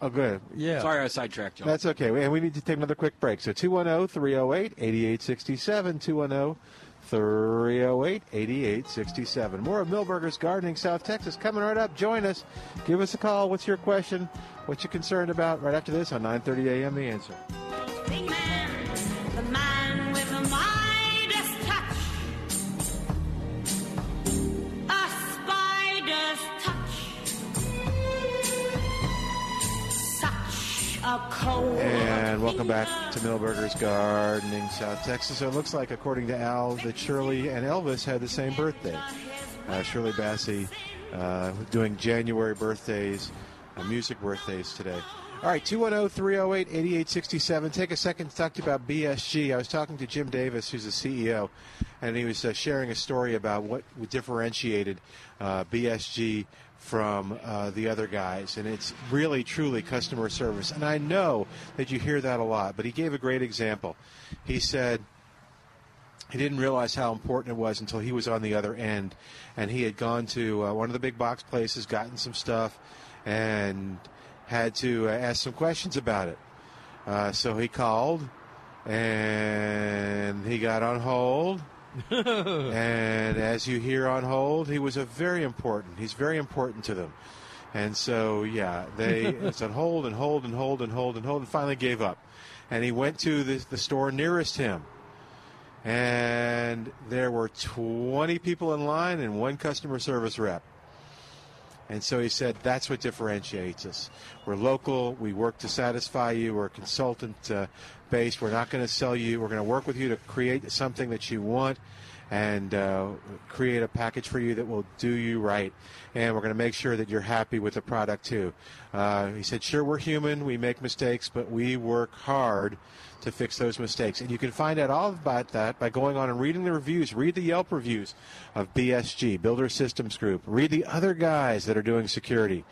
Oh, good. yeah. Sorry, I sidetracked you. That's okay. And we need to take another quick break. So 210 308 8867. 210 308 8867. More of Milberger's Gardening, South Texas, coming right up. Join us. Give us a call. What's your question? What you concerned about? Right after this on 9:30 a.m. The answer. And welcome back to Milberger's Gardening, South Texas. So it looks like, according to Al, that Shirley and Elvis had the same birthday. Uh, Shirley Bassey uh, doing January birthdays, uh, music birthdays today. All right, 210 308 8867. Take a second to talk to you about BSG. I was talking to Jim Davis, who's the CEO, and he was uh, sharing a story about what differentiated uh, BSG from uh, the other guys, and it's really truly customer service. And I know that you hear that a lot, but he gave a great example. He said he didn't realize how important it was until he was on the other end, and he had gone to uh, one of the big box places, gotten some stuff, and had to uh, ask some questions about it. Uh, so he called, and he got on hold. and as you hear on hold, he was a very important. He's very important to them. And so, yeah, they it's on hold and hold and hold and hold and hold, and finally gave up. And he went to the, the store nearest him, and there were 20 people in line and one customer service rep. And so he said, that's what differentiates us. We're local. We work to satisfy you. We're consultant uh, based. We're not going to sell you. We're going to work with you to create something that you want and uh, create a package for you that will do you right. And we're going to make sure that you're happy with the product too. Uh, he said, sure, we're human. We make mistakes, but we work hard to fix those mistakes. And you can find out all about that by going on and reading the reviews. Read the Yelp reviews of BSG, Builder Systems Group. Read the other guys that are doing security.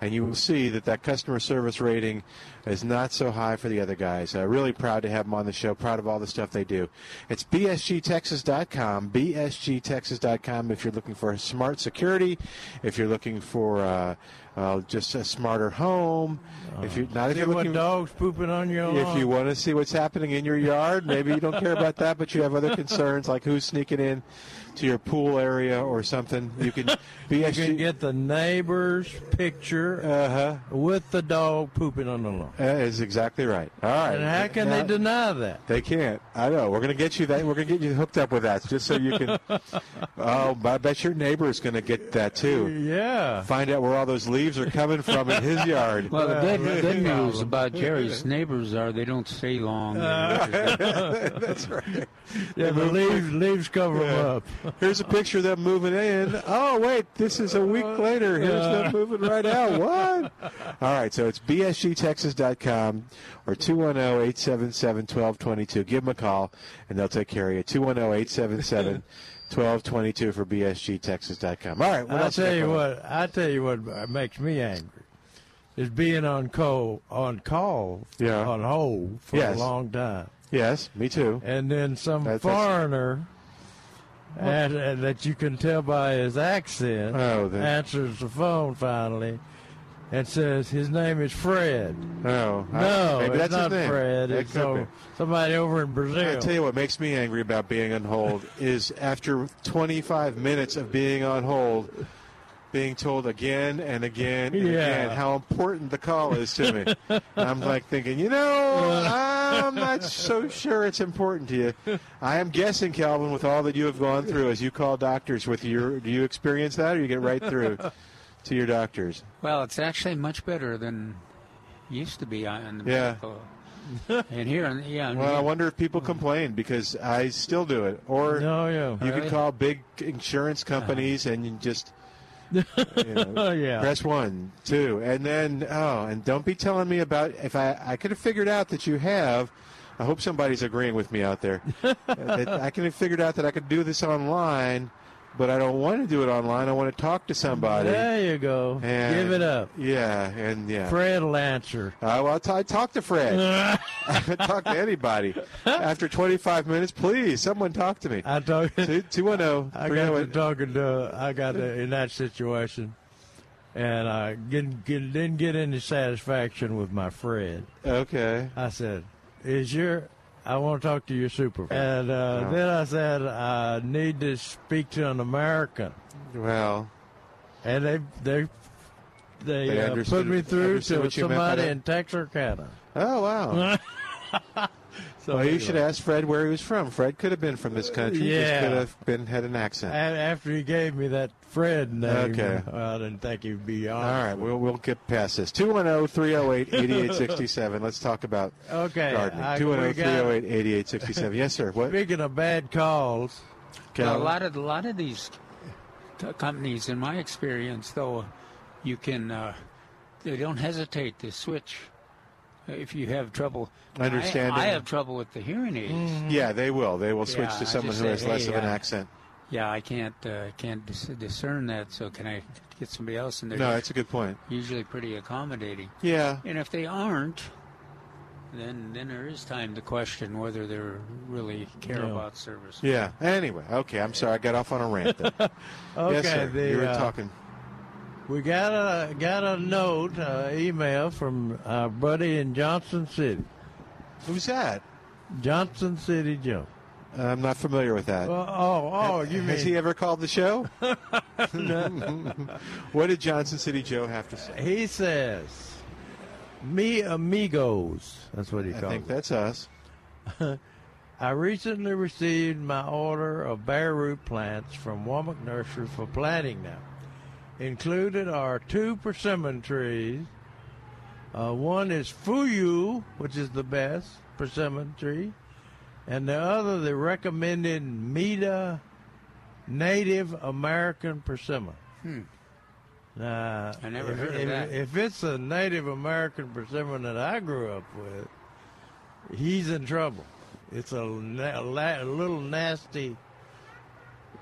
And you will see that that customer service rating is not so high for the other guys. Uh, really proud to have them on the show. Proud of all the stuff they do. It's bsgtexas.com. bsgtexas.com. if you're looking for smart security, if you're looking for uh, uh, just a smarter home, if you're not if you're looking dogs pooping on your if lawn? you want to see what's happening in your yard, maybe you don't care about that, but you have other concerns like who's sneaking in to your pool area or something. You can You can get the neighbor's picture uh huh. with the dog pooping on the lawn. That is exactly right. All right. And how can Now- they deny that? They can't. I know. We're going to get you that. We're going to get you hooked up with that, just so you can. oh, I bet your neighbor is going to get that too. Yeah. Find out where all those leaves are coming from in his yard. Well, the good, Well, good news about Jerry's neighbors are they don't stay long. That's right. Yeah, the leaves, leaves cover them up. Here's a picture of them moving in. Oh, wait, this is a week later. Here's them uh. moving right out. What? All right, so it's bsgtexas.com or 210 877 1222. Give them a call, and they'll take care of you. 210 877 1222 for bsgtexas.com. All right, what I else we tell you what, I tell you what makes me angry is being on call on call Yeah. on hold for Yes. a long time, Yes, me too. and then some That- that's- foreigner. And, and that you can tell by his accent Oh, answers the phone finally and says his name is Fred. No, I- No, maybe it's that's not his name. Fred. It It's could so, be. somebody over in Brazil. I tell you what makes me angry about being on hold is after 25 minutes of being on hold, being told again and again and Yeah. again how important the call is to me. and I'm like thinking, you know, I'm not so sure it's important to you. I am guessing, Calvin, with all that you have gone through as you call doctors with your, do you experience that or you get right through to your doctors? Well, it's actually much better than used to be on the Yeah. medical. and here, in- yeah, Well, I wonder if people complain because I still do it. Or no, yeah. You could Really? call big insurance companies and you just you know, Oh, yeah. press one, two, and then oh, and don't be telling me about if I I could have figured out that you have. I hope somebody's agreeing with me out there. I can have figured out that I could do this online, but I don't want to do it online. I want to talk to somebody. There you go. And- Give it up. Yeah, and yeah. Fred will answer. Uh, well, I talk to Fred. I talk to anybody. After 25 minutes, please, someone talk to me. I Two- 210 I got to talking to I got to, in that situation, and I didn't get, didn't get any satisfaction with my Fred. Okay. I said, "Is your I want to talk to your supervisor." And uh, then I said, "I need to speak to an American," Well, and they they they, They uh, put me through to what you meant by somebody that? in Texarkana. oh wow. So well, you anyway. should ask Fred where he was from. Fred could have been from this country. Just Yeah. could have been had an accent. A- After he gave me that Fred name, Okay. I didn't think he'd be All honest. right, we'll we'll get past this. 210-308-8867. Let's talk about Okay, gardening. I- 210-308-8867. Yes, sir. What? Speaking of bad calls, Well, a lot of a lot of these t- companies, in my experience, though, you can uh, they don't hesitate to switch if you have trouble. I- Understanding. I, have trouble with the hearing aids. Yeah, they will. They will switch Yeah, to someone who say, has less of an uh, accent. Yeah, I can't uh, can't dis- discern that. So can I get somebody else? in they're No, that's a good point. usually pretty accommodating. Yeah. And if they aren't, then then there is time to question whether they really care Yeah. about service. Yeah. Anyway, okay. I'm sorry. I got off on a rant. There. okay, yes, sir. the, you were uh, talking. We got a got a note, uh, email from our buddy in Johnson City, Who's that? Johnson City Joe. I'm not familiar with that. Well, oh, oh, you Has mean he ever called the show? what did Johnson City Joe have to say? he says, "Me amigos." That's what he called. I calls think it. that's us. I recently received my order of bare root plants from Womack Nursery for planting now. Included are two persimmon trees. Uh, one is Fuyu, which is the best persimmon tree, and the other the recommended Meta Native American persimmon. Hmm. Now, I never if, heard of if- that. If it's a Native American persimmon that I grew up with, he's in trouble. It's a, na- la- little nasty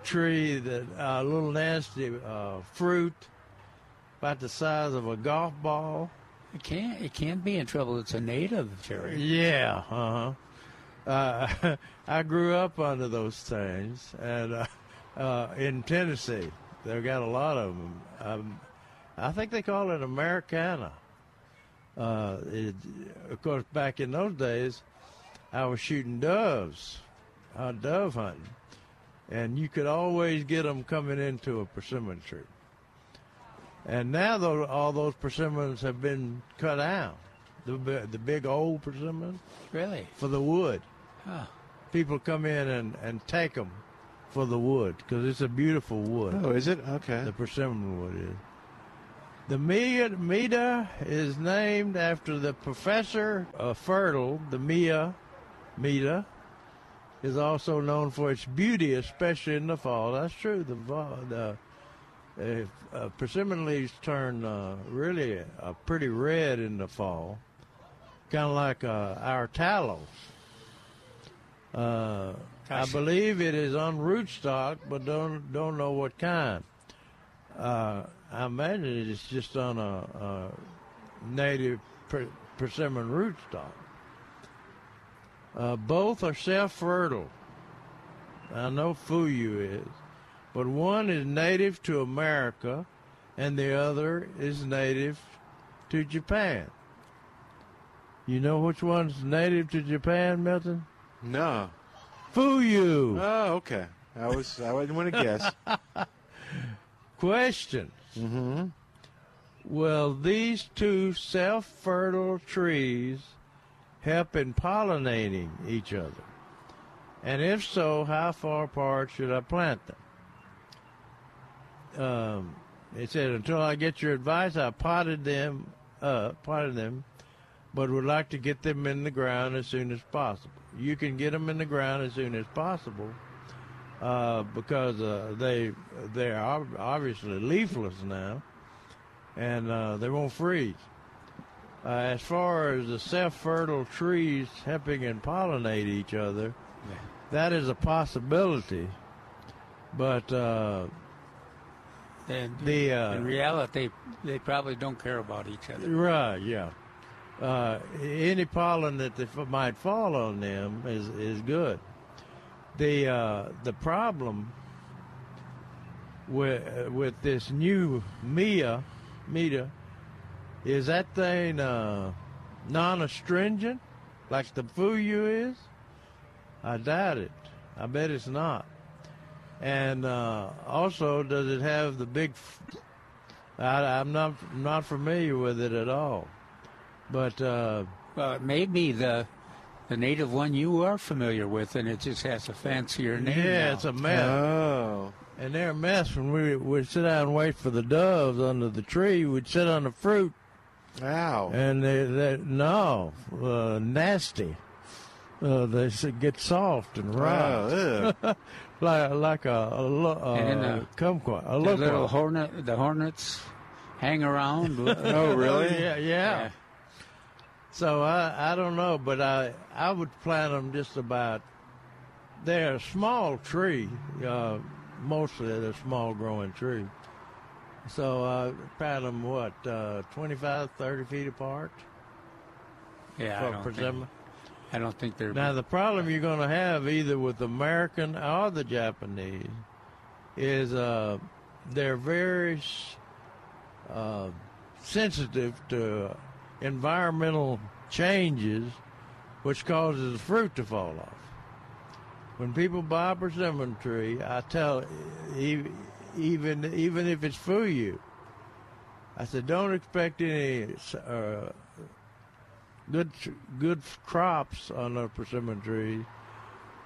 tree that a little nasty uh, fruit, about the size of a golf ball. It can't it can't be in trouble. It's a native, cherry. Yeah, uh huh. uh, I grew up under those things, and uh, uh, in Tennessee, they've got a lot of them. Um, I think they call it Americana. Uh, it, of course, back in those days, I was shooting doves, uh, dove hunting, and you could always get them coming into a persimmon tree. And now those, all those persimmons have been cut out, the the big old persimmon Really? for the wood. Huh. People come in and, and take them for the wood because it's a beautiful wood. Oh, is it? Okay. The persimmon wood is. The Mia Mida is named after the professor of Fertile. The Mia Mida is also known for its beauty, especially in the fall. That's true. The the uh, uh, persimmon leaves turn uh, really uh, pretty red in the fall, kind of like uh, our tallows. Uh, I believe it is on rootstock, but don't don't know what kind. Uh, I imagine it's just on a, a native per, persimmon rootstock. Uh, both are self-fertile. I know Fuyu is, but one is native to America, and the other is native to Japan. You know which one's native to Japan, Milton? No. Fuyu. Oh, okay. I was. I didn't want to guess. Questions. mm-hmm. Will these two self fertile trees help in pollinating each other? And if so, how far apart should I plant them? Um, it said, until I get your advice, I potted them up, potted them, but would like to get them in the ground as soon as possible. You can get them in the ground as soon as possible uh, because uh, they they are obviously leafless now, and uh, they won't freeze. Uh, as far as the self-fertile trees helping and pollinate each other, that is a possibility. But uh, And The, uh, in reality, they probably don't care about each other. right, yeah, uh, any pollen that f- might fall on them is is good. The uh, the problem with with this new Mia Mita is that thing uh, non-astringent like the Fuyu is? I doubt it. I bet it's not. And uh, also, does it have the big? F- I, I'm not not familiar with it at all. But uh, Well, it may be the the native one you are familiar with, and it just has a fancier name. yeah, now. it's a mess. Oh. And they're a mess when we would sit down and wait for the doves under the tree. We'd sit on the fruit, Wow. and they, they no, uh, nasty. Uh, they get soft and raw, Oh, like like a, a, lo- uh, And then the- kumquat, a the look little hornet, the hornets hang around. oh, really? yeah, yeah. So I I don't know, but I I would plant them just about. They're a small tree, uh, mostly they're small growing tree. So I plant them what uh, 25, 30 feet apart Yeah, I don't, think. I don't think they're. Now the problem you're going to have either with American or the Japanese is uh, they're very uh, sensitive to environmental changes, which causes the fruit to fall off. When people buy a persimmon tree, I tell even even if it's for you. I said don't expect any uh, good good crops on a persimmon tree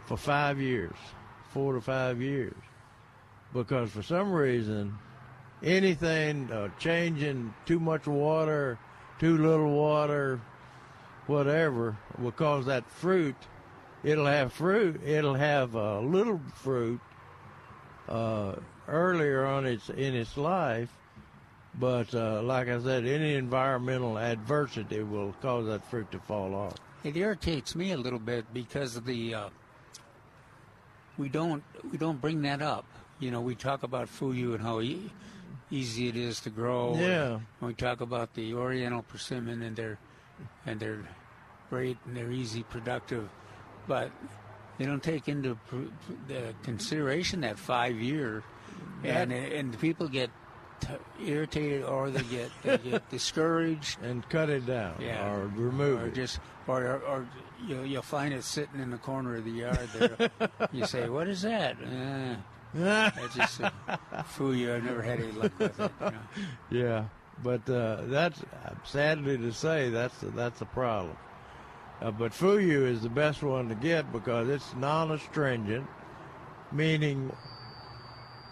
for five years, four to five years, because for some reason, anything uh, changing too much water, too little water, whatever will cause that fruit. It'll have fruit. It'll have a little fruit uh, earlier on its in its life, but uh, like I said, any environmental adversity will cause that fruit to fall off. It irritates me a little bit because of the uh, we don't we don't bring that up. You know, we talk about fuyu and how e- easy it is to grow. Yeah. And we talk about the Oriental persimmon and their and their great and they're easy, productive. but they don't take into pr- pr- the consideration that five year, and and people get t- irritated or they get they get discouraged. and cut it down Yeah. or remove or it. just or or you you'll find it sitting in the corner of the yard there. you say, "What is that?" Eh, that's just uh, fool you. I've never had any luck with it. You know? Yeah, but uh, that's sadly to say that's that's a problem. Uh, but Fuyu is the best one to get because it's non-astringent, meaning.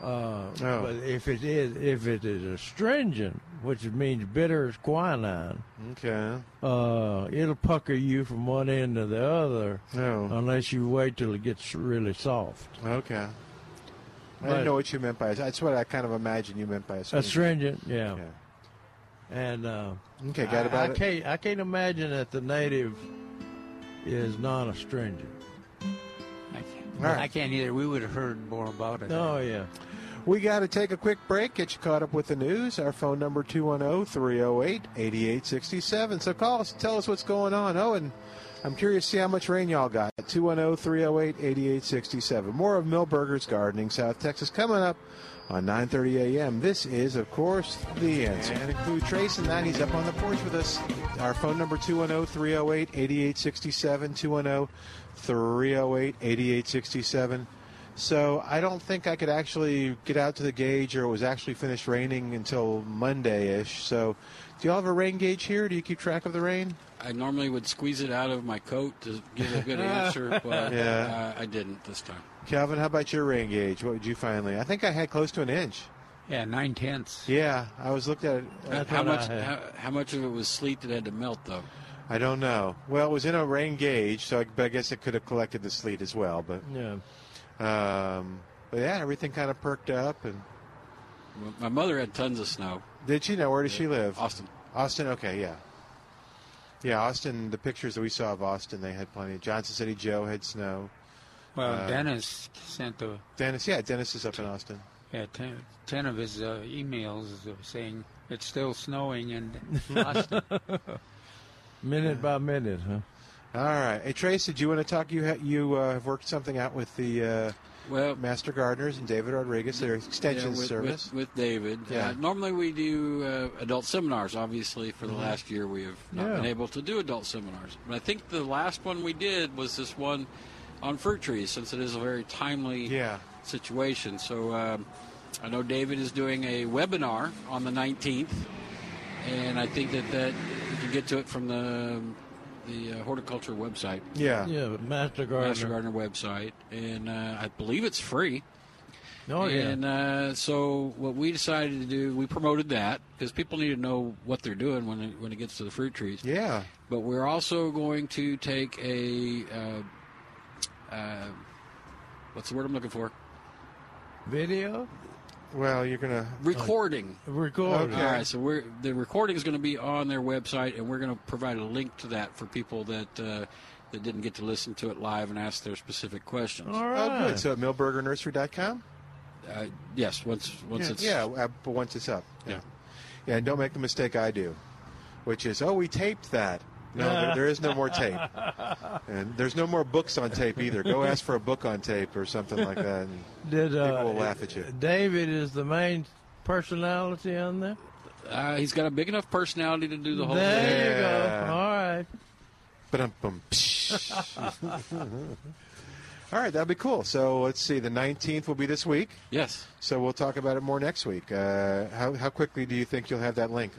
Uh, Oh. But if it is if it is astringent, which means bitter as quinine, Okay. uh, it'll pucker you from one end to the other No. unless you wait till it gets really soft. Okay. I But- didn't know what you meant by That's what I kind of imagine you meant by astringent. Astringent, yeah. Yeah. And uh, Okay, got I, about I it. can't I can't imagine that the native is non-astringent. I can't, All right. I can't either. We would have heard more about it. Oh yeah. We got to take a quick break, get you caught up with the news. Our phone number 210-308-8867. So call us, tell us what's going on. Oh, and I'm curious to see how much rain y'all got. 210-308-8867. More of Milberger's Gardening, South Texas, coming up on 9:30 a.m. This is, of course, the answer. And include Trace and that he's up on the porch with us. Our phone number 210-308-8867. 210-308-8867. So I don't think I could actually get out to the gauge, or it was actually finished raining until Monday-ish. So, do y'all have a rain gauge here? Do you keep track of the rain? I normally would squeeze it out of my coat to give a good answer, but Yeah. uh, I didn't this time. Calvin, how about your rain gauge? What did you finally? I think I had close to an inch. Yeah, nine tenths. Yeah, I was looked at it. How what much? had. How, how much of it was sleet that had to melt, though? I don't know. Well, it was in a rain gauge, so I, but I guess it could have collected the sleet as well. But, Yeah. Um, but yeah, everything kind of perked up. And Well, My mother had tons of snow. did she know where does she live? Austin. Austin. Okay, yeah, yeah. Austin. The pictures that we saw of Austin, they had plenty. Johnson City Joe had snow. Well, Uh, Dennis sent a Dennis, yeah, Dennis is up in Austin. yeah, ten, of his uh, emails saying it's still snowing in Austin. Minute by minute, huh? All right. Hey, Trace, did you want to talk? You ha- you uh, have worked something out with the uh, Well, Master Gardeners and David Rodriguez, their yeah, extension with, service. with, with David. Yeah. Uh, normally we do uh, adult seminars. Obviously, for the Mm-hmm. last year we have not Yeah. been able to do adult seminars. But I think the last one we did was this one on fruit trees, since it is a very timely yeah. situation. So um, I know David is doing a webinar on the 19th, and I think that that you can get to it from the the uh, horticulture website, Yeah. Yeah, Master Gardener. Master Gardener website, and uh, I believe it's free. Oh yeah. And uh, so what we decided to do, we promoted that because people need to know what they're doing when it, when it gets to the fruit trees. Yeah. But we're also going to take a uh, uh, what's the word I'm looking for? Video Well, you're gonna. Recording. recording. Okay. All right, so we're the recording is going to be on their website, and we're going to provide a link to that for people that uh, that didn't get to listen to it live and ask their specific questions. All right. Oh, good. So at milbergernursery.com. Uh, yes, once once yeah, it's yeah, uh, but once it's up. Yeah. Yeah, and don't make the mistake I do, which is, oh, we taped that. No, there, there is no more tape, and there's no more books on tape either. Go ask for a book on tape or something like that. And Did uh, People will laugh at you. David is the main personality on there. Uh, he's got a big enough personality to do the whole there thing. There you Yeah. go. All right. Ba-dum-bum. All right, that'd be cool. So let's see. The 19th will be this week. Yes. So we'll talk about it more next week. Uh, how, how quickly do you think you'll have that link?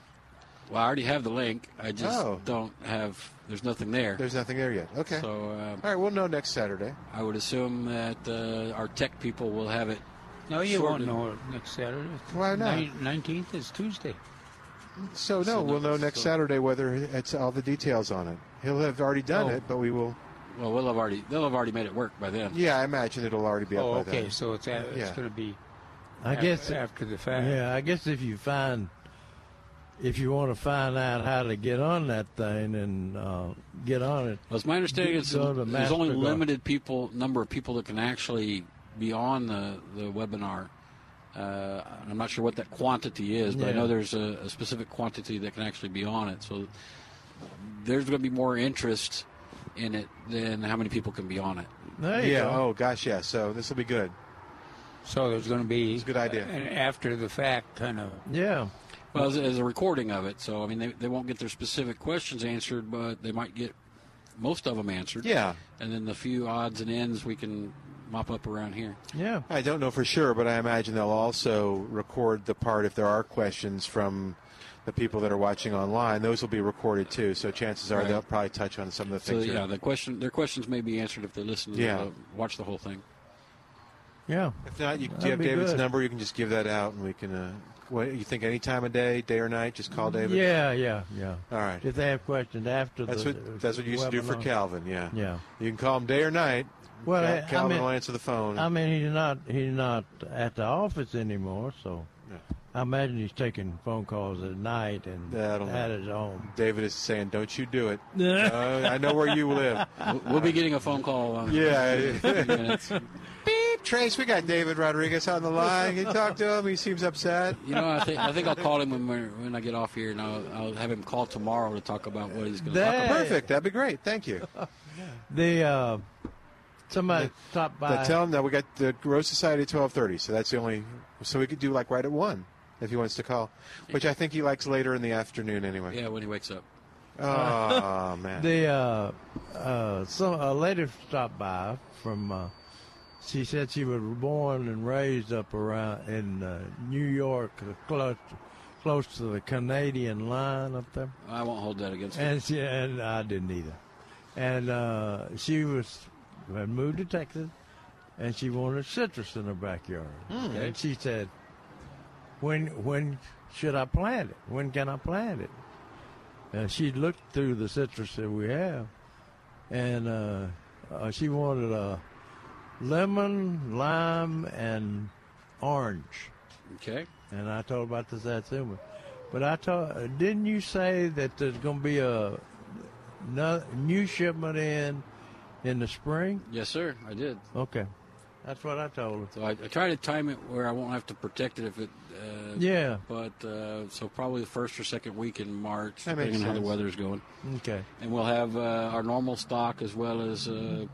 Well, I already have the link. I just Oh. don't have. There's nothing there. There's nothing there yet. Okay. So uh, All right, we'll know next Saturday. I would assume that uh, our tech people will have it. No, you Sorted. won't know it next Saturday. Why not? Nineteenth is Tuesday. So no, So we'll know next- next so- Saturday whether it's all the details on it. He'll have already done Oh. it, but we will. Well, we'll have already. They'll have already made it work by then. Yeah, I imagine it'll already be up Oh, by okay. then. So it's a, it's Yeah. going to be. I af- guess. after the fact. Yeah, I guess if you find, if you want to find out how to get on that thing and uh, get on it, Well, it's my understanding it's, Go there's only Mastercard. limited people number of people that can actually be on the the webinar. Uh, I'm not sure what that quantity is, but I know there's a, a specific quantity that can actually be on it. So there's going to be more interest in it, than how many people can be on it? There you Yeah. go. Oh gosh, yeah. So this will be good. So there's going to be It's a good idea. an after the fact kind of. Yeah. Well, as, as a recording of it, so I mean, they, they won't get their specific questions answered, but they might get most of them answered. Yeah. And then the few odds and ends we can mop up around here. Yeah. I don't know for sure, but I imagine they'll also record the part if there are questions from the people that are watching online. Those will be recorded too. So chances are Right. they'll probably touch on some of the things. So yeah, the question, their questions may be answered if they listen. To Yeah. the, watch the whole thing. Yeah. If not, you, do you have David's good. number? You can just give that out, and we can. Uh, what, you think any time of day, day or night, just call David. Yeah, yeah, yeah. All right. If they have questions after That's the what that's what you used to do for webinar. Calvin. Yeah. Yeah. You can call him day or night. Well, Cal- I- I Calvin mean- will answer the phone. I mean, he's not he's not at the office anymore, so Yeah. I imagine he's taking phone calls at night and Yeah, I don't at his home. David is saying, "Don't you do it." uh, I know where you live. We'll, we'll be getting a phone call. Um, Yeah. Trace. We got David Rodriguez on the line. Can you talk to him? He seems upset. You know, I think I think I'll call him when when I get off here, and I'll, I'll have him call tomorrow to talk about what he's going to talk about. Perfect. That'd be great. Thank you. The uh, somebody stopped by. Now tell him that we got the Rose Society at twelve thirty. So that's the only. So we could do like right at one if he wants to call, which I think he likes later in the afternoon anyway. Yeah, when he wakes up. Oh man. the uh, uh, some a lady stopped by from. She said she was born and raised up around in uh, New York, uh, close close to the Canadian line up there. I won't hold that against her. And she and I didn't either. And uh, she was had moved to Texas, and she wanted citrus in her backyard. Okay. And she said, "When when should I plant it? When can I plant it?" And she looked through the citrus that we have, and uh, uh, she wanted a lemon, lime, and orange. Okay. And I told about the satsuma. But I told, didn't you say that there's going to be a new shipment in in the spring? Yes, sir. I did. Okay, that's what I told her. So I, I try to time it where I won't have to protect it if it. Uh, Yeah. But uh, so probably the first or second week in March, That depending on how the weather's going, Okay. and we'll have uh, our normal stock as well as uh,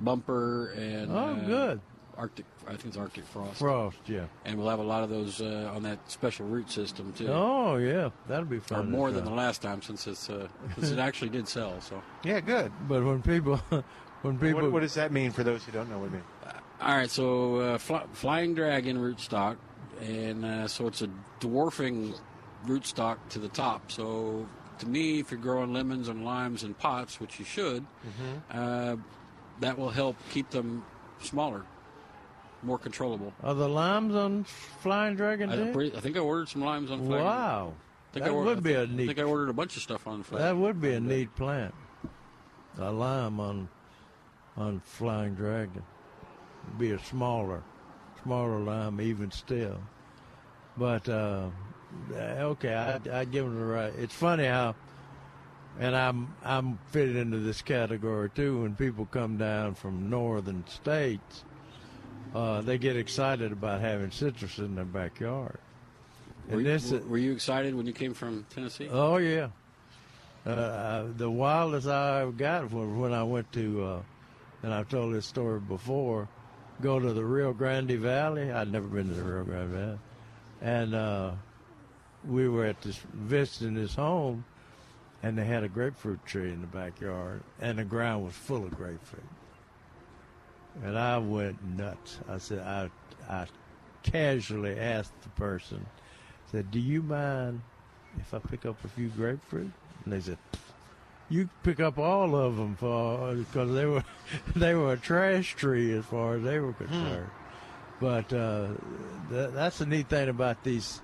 bumper and. Oh, uh, good. Arctic, I think it's Arctic frost, Frost, yeah. and we'll have a lot of those uh, on that special route system too. Oh, yeah. That'll be fun. to more than try. the last time since it's uh, since it actually did sell. So Yeah. Good. But when people, when people, What, what does that mean for those who don't know what it means? All right, so uh, fly, flying dragon rootstock, and uh, so it's a dwarfing rootstock to the top. So to me, if you're growing lemons and limes in pots, which you should, uh, that will help keep them smaller, more controllable. are the limes on Flying Dragon I, I think I ordered some limes on flying. Wow, I think that I ordered, would be a I neat. I think I ordered a bunch of stuff on flying. That would be a neat plant. A lime on on Flying Dragon. Be a smaller, smaller lime even still. But uh, okay, I I give them the right. It's funny how, and I'm I'm fitted into this category too. When people come down from northern states, uh, they get excited about having citrus in their backyard. Were, you- this were, you excited when you came from Tennessee? Oh yeah. Uh, uh, the wildest I ever got was when I went to, uh, and I've told this story before, go to the Rio Grande Valley. I'd never been to the Rio Grande Valley, and uh, we were at this visiting his home, and they had a grapefruit tree in the backyard, and the ground was full of grapefruit. And I went nuts. I said, I, I casually asked the person, said, "Do you mind if I pick up a few grapefruit?" And they said, "You pick up all of them for because they were they were a trash tree as far as they were concerned." But uh, th- that's the neat thing about these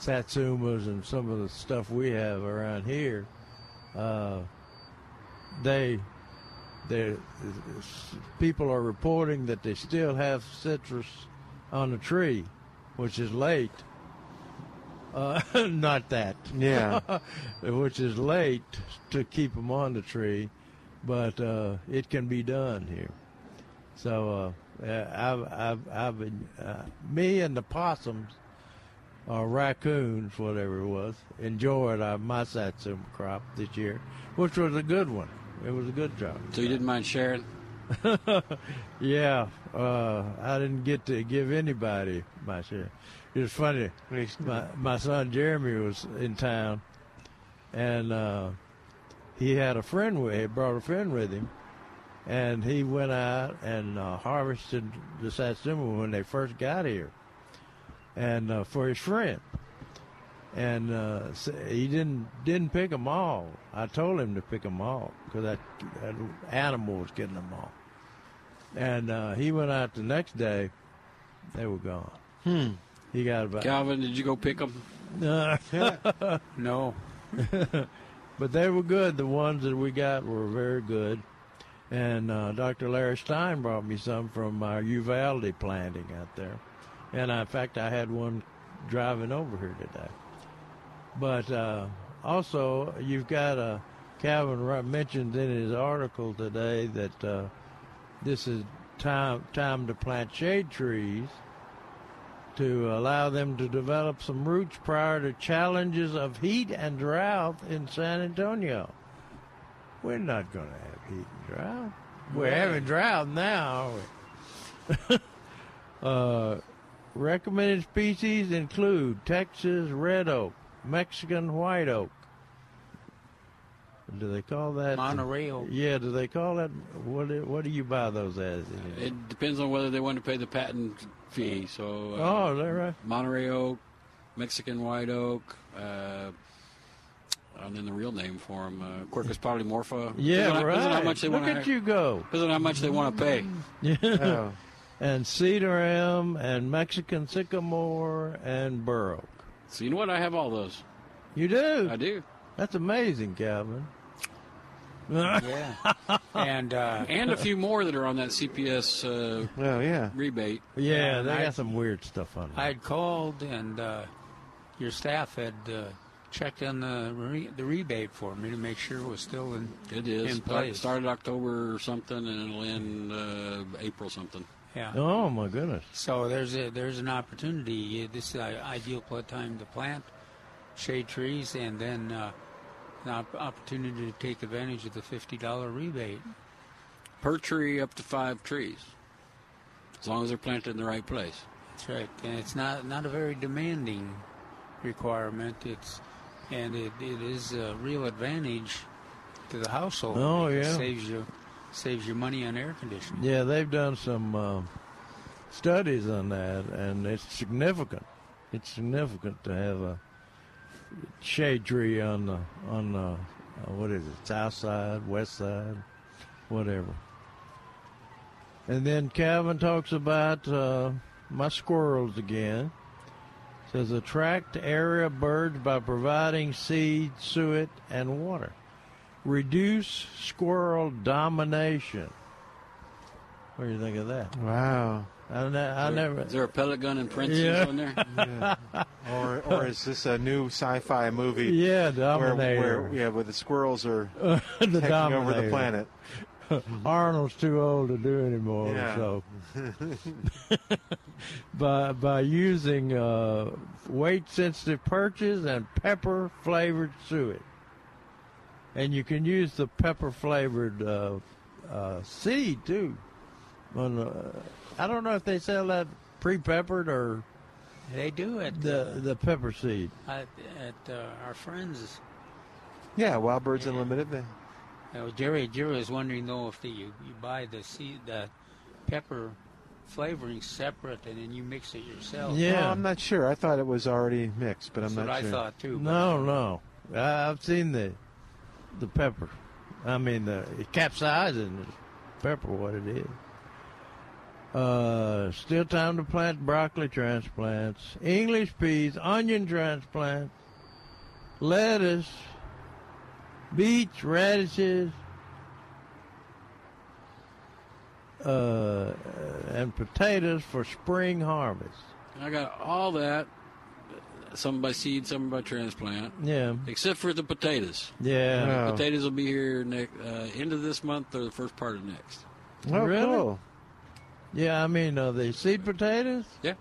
satsumas and some of the stuff we have around here. Uh, they they people are reporting that they still have citrus on the tree, which is late. Uh, not that. Yeah. which is late to keep them on the tree, but uh, it can be done here. So uh, uh, I've, I've, I've been, uh, me and the possums, or raccoons, whatever it was, enjoyed our my satsuma crop this year, which was a good one. It was a good job. So you didn't mind sharing? Yeah, uh, I didn't get to give anybody my share. It was funny. My my son Jeremy was in town, and uh, he had a friend with. He brought a friend with him, and he went out and uh, harvested the satsuma when they first got here, and uh, for his friend. And uh, he didn't didn't pick them all. I told him to pick them all because that, that animal was getting them all. And uh, he went out the next day. They were gone. Hmm. He got about. Calvin, did you go pick them? No. but they were good. The ones that we got were very good. And uh, Dr. Larry Stein brought me some from our Uvalde planting out there. And uh, in fact, I had one driving over here today. But uh, also, you've got uh, Calvin mentioned in his article today that uh, this is time time to plant shade trees to allow them to develop some roots prior to challenges of heat and drought in San Antonio. We're not going to have heat and drought. We're having drought now. aren't we? uh, recommended species include Texas red oak, Mexican white oak. Do they call that Monterey oak. Yeah, do they call that? What? do- What do you buy those as? It depends on whether they want to pay the patent fee. So, uh, Oh, is that right? Monterey oak, Mexican white oak, uh, and then the real name for them, uh, Quercus polymorpha. Yeah, depends on, right. Depends on how much they Look want at to. you go. Depends on how much they want to pay. Yeah. Oh. And cedar elm and Mexican sycamore and bur oak. So you know what? I have all those. You do? I do. That's amazing, Calvin. Yeah. and uh, And a few more that are on that CPS uh, Oh, yeah. rebate. Yeah, Yeah, they I- got some weird stuff on it. I had called, and uh, your staff had uh, checked on the re- the rebate for me to make sure it was still in. It is. In Start- place. started October or something, and it'll end uh, April something. Yeah. oh my goodness. So there's a there's an opportunity. This is the ideal pl- time to plant shade trees, and then uh, an op- opportunity to take advantage of the fifty dollar rebate. Per tree, up to five trees, as long as they're planted in the right place. That's right, and it's not not a very demanding requirement. It's and it, it is a real advantage to the household. Oh, It yeah. saves you saves you money on air conditioning. Yeah, they've done some uh, studies on that, and it's significant. It's significant to have a shade tree on the on the uh, what is it, south side, west side, whatever. And then Calvin talks about uh, my squirrels again. Says attract area birds by providing seed, suet, and water. Reduce squirrel domination. What do you think of that? Wow. I, ne- I never. Is there a pellet gun and Prince's Yeah. on there? Or, or is this a new sci-fi movie? Yeah, Where, dominator. where, yeah, where the squirrels are the taking dominator. over the planet. Arnold's too old to do anymore. Yeah. So, by by using uh, weight-sensitive perches and pepper-flavored suet, and you can use the pepper-flavored uh, uh, seed too. On the, I don't know if they sell that pre-peppered or They do it the the pepper seed. at, at uh, our friends. Yeah, Wild Birds Unlimited. They, Uh, Jerry Jerry was wondering though if the, you you buy the seed the pepper flavoring separate and then you mix it yourself. Yeah. Well, I'm not sure. I thought it was already mixed, but I'm That's not what sure. I thought too. No, no. I've seen the the pepper. I mean the capsaicin is pepper. What it is. Uh, still time to plant broccoli transplants, English peas, onion transplants, lettuce, beets, radishes, uh, and potatoes for spring harvest. I got all that. Some by seed, some by transplant, Yeah, except for the potatoes. yeah. Oh. Potatoes will be here next, uh, end of this month or the first part of next. Oh, Really? cool. Yeah, I mean, uh, the seed potatoes. Yeah.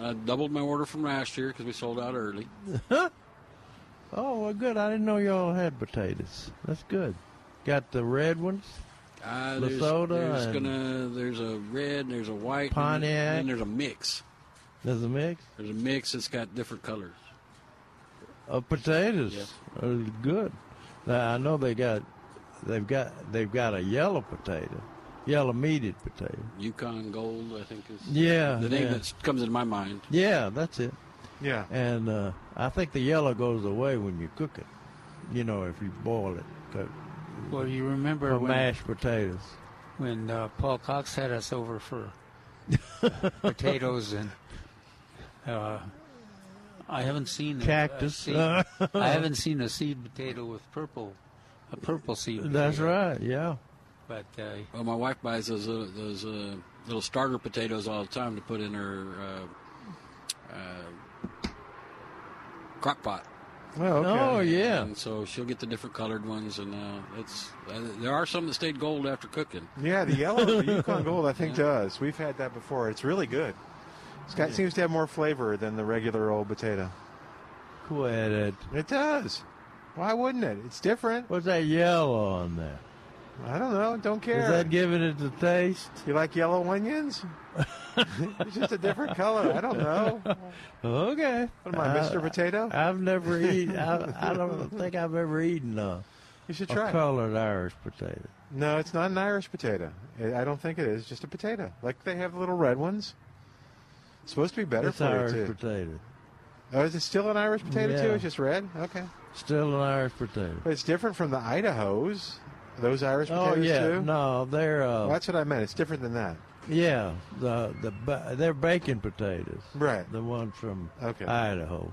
I doubled my order from last year because we sold out early. Oh, well, good. I didn't know y'all had potatoes. That's good. got the red ones. Uh, there's, there's and- gonna there's a red, there's a white, and Pontiac. then there's a mix. There's a mix There's a mix that's got different colors. of potatoes. Yeah. Are good. Now I know they got, they've got they've got a yellow potato, yellow meated potato. Yukon Gold, I think is Yeah, the name yeah. that comes into my mind. Yeah, that's it. Yeah. And uh, I think the yellow goes away when you cook it. You know, if you boil it, cook, Well, you remember when, mashed potatoes. when uh, Paul Cox had us over for potatoes and uh, I haven't seen a- Cactus. A seed, I haven't seen a seed potato with purple, a purple seed. That's right. Yeah. But uh, Well, my wife buys those uh, those uh, little starter potatoes all the time to put in her uh, uh, crock pot. Oh, okay. Oh yeah. And so she'll get the different colored ones, and uh, it's uh, there are some that stayed gold after cooking. Yeah, the yellow, the Yukon Gold, I think does. We've had that before. It's really good. It's got seems to have more flavor than the regular old potato. Quit it. It does. Why wouldn't it? It's different. What's that yellow on there? I don't know. Don't care. Is that giving it the taste? you like yellow onions? it's just a different color. I don't know. Okay. What am I, Uh, Mr. Potato? I've never eaten. I, I don't think I've ever eaten a, You should a try. it. colored Irish potato. No, it's not an Irish potato. I I don't think it is. Just a potato. Like they have the little red ones. It's supposed to be better It's for Irish you too. potato. Oh, is it still an Irish potato too? It's just red. Okay, Still an Irish potato. but it's different from the Idaho's. Those Irish potatoes Oh yeah. too. No, they're uh, Well, that's what I meant. It's different than that. yeah. The the they're bacon potatoes. Right. The ones from Okay. Idaho.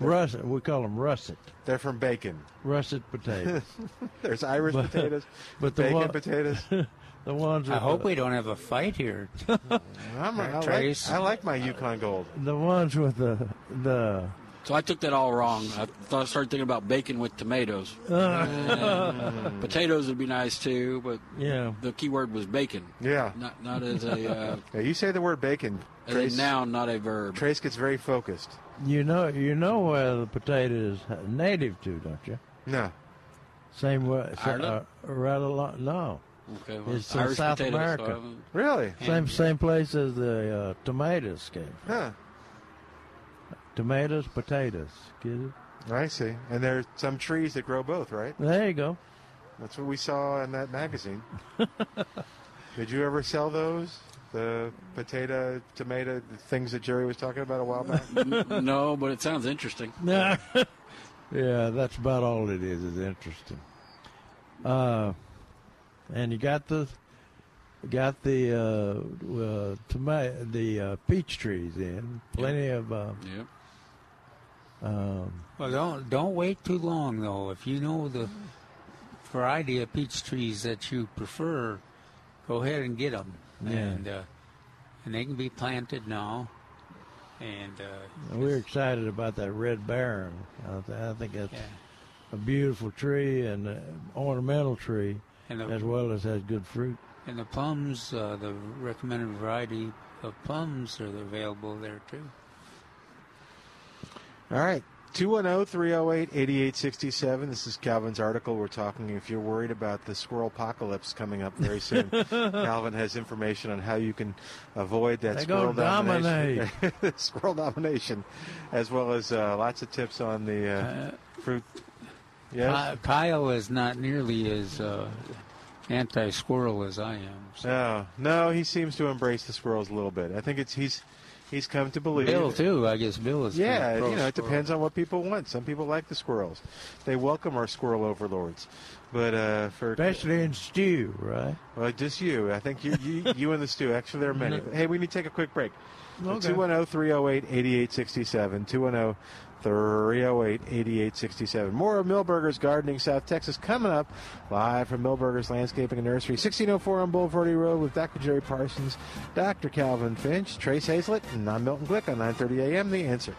Russet. We call them russet. They're from bacon. Russet potatoes. There's Irish But- potatoes, but the bacon one- potatoes. the ones. I hope the, we don't have a fight here. I'm, I, like, I like my Yukon Gold. the ones with the the. So I took that all wrong. I thought I started thinking about bacon with tomatoes. And potatoes would be nice too, but Yeah. the key word was bacon, Yeah. not not as a uh, yeah. You say the word bacon. as Trace, a noun, not a verb. Trace gets very focused. You know, you know where the potato is native to, don't you? No. Same way, uh, Ireland? right along. No, Okay, well, It's in South potatoes, America. I haven't- Really? same same place as the uh, tomatoes came. from. Huh. Tomatoes, potatoes. Get it? I see. And there's some trees that grow both, right? There you go. That's what we saw in that magazine. Did you ever sell those? The potato, tomato, the things that Jerry was talking about a while back? No, but it sounds interesting. yeah, that's about all it is. Is interesting. Uh, and you got the got the uh, uh, tomato, the uh, peach trees in. Plenty of. Uh, Yep. um, Well, don't don't wait too long though. If you know the variety of peach trees that you prefer, go ahead and get them. Yeah. And uh, and they can be planted now. And uh, we're excited about that red baron. I, th- I think that's yeah. a beautiful tree and uh, ornamental tree, And the, as well as has good fruit. and the plums, uh, the recommended variety of plums are available there too. All right. oh, 210 308 8867. This is Calvin's article. We're talking if you're worried about the squirrel apocalypse coming up very soon. Calvin has information on how you can avoid that They squirrel domination. squirrel domination, as well as uh, lots of tips on the uh, Uh, fruit. Yes? Kyle is not nearly as uh, anti-squirrel as I am. So. No, no, he seems to embrace the squirrels a little bit. I think it's he's he's come to believe. Bill too. I guess Bill is. Yeah, kinda you know, it pro-squirrel. depends on what people want. Some people like the squirrels; they welcome our squirrel overlords. But uh, for Especially in stew, right? well, just you, I think you, you, you and the stew. Actually, there are many. Mm-hmm. hey, we need to take a quick break. Okay. 210 308 8867. 210 308 8867. More of Milberger's Gardening South Texas coming up live from Milberger's Landscaping and Nursery, 1604 on Bulverde Road with Dr. Jerry Parsons, Dr. Calvin Finch, Trace Hazlett, and I'm Milton Glick on 930 a.m. The Answer.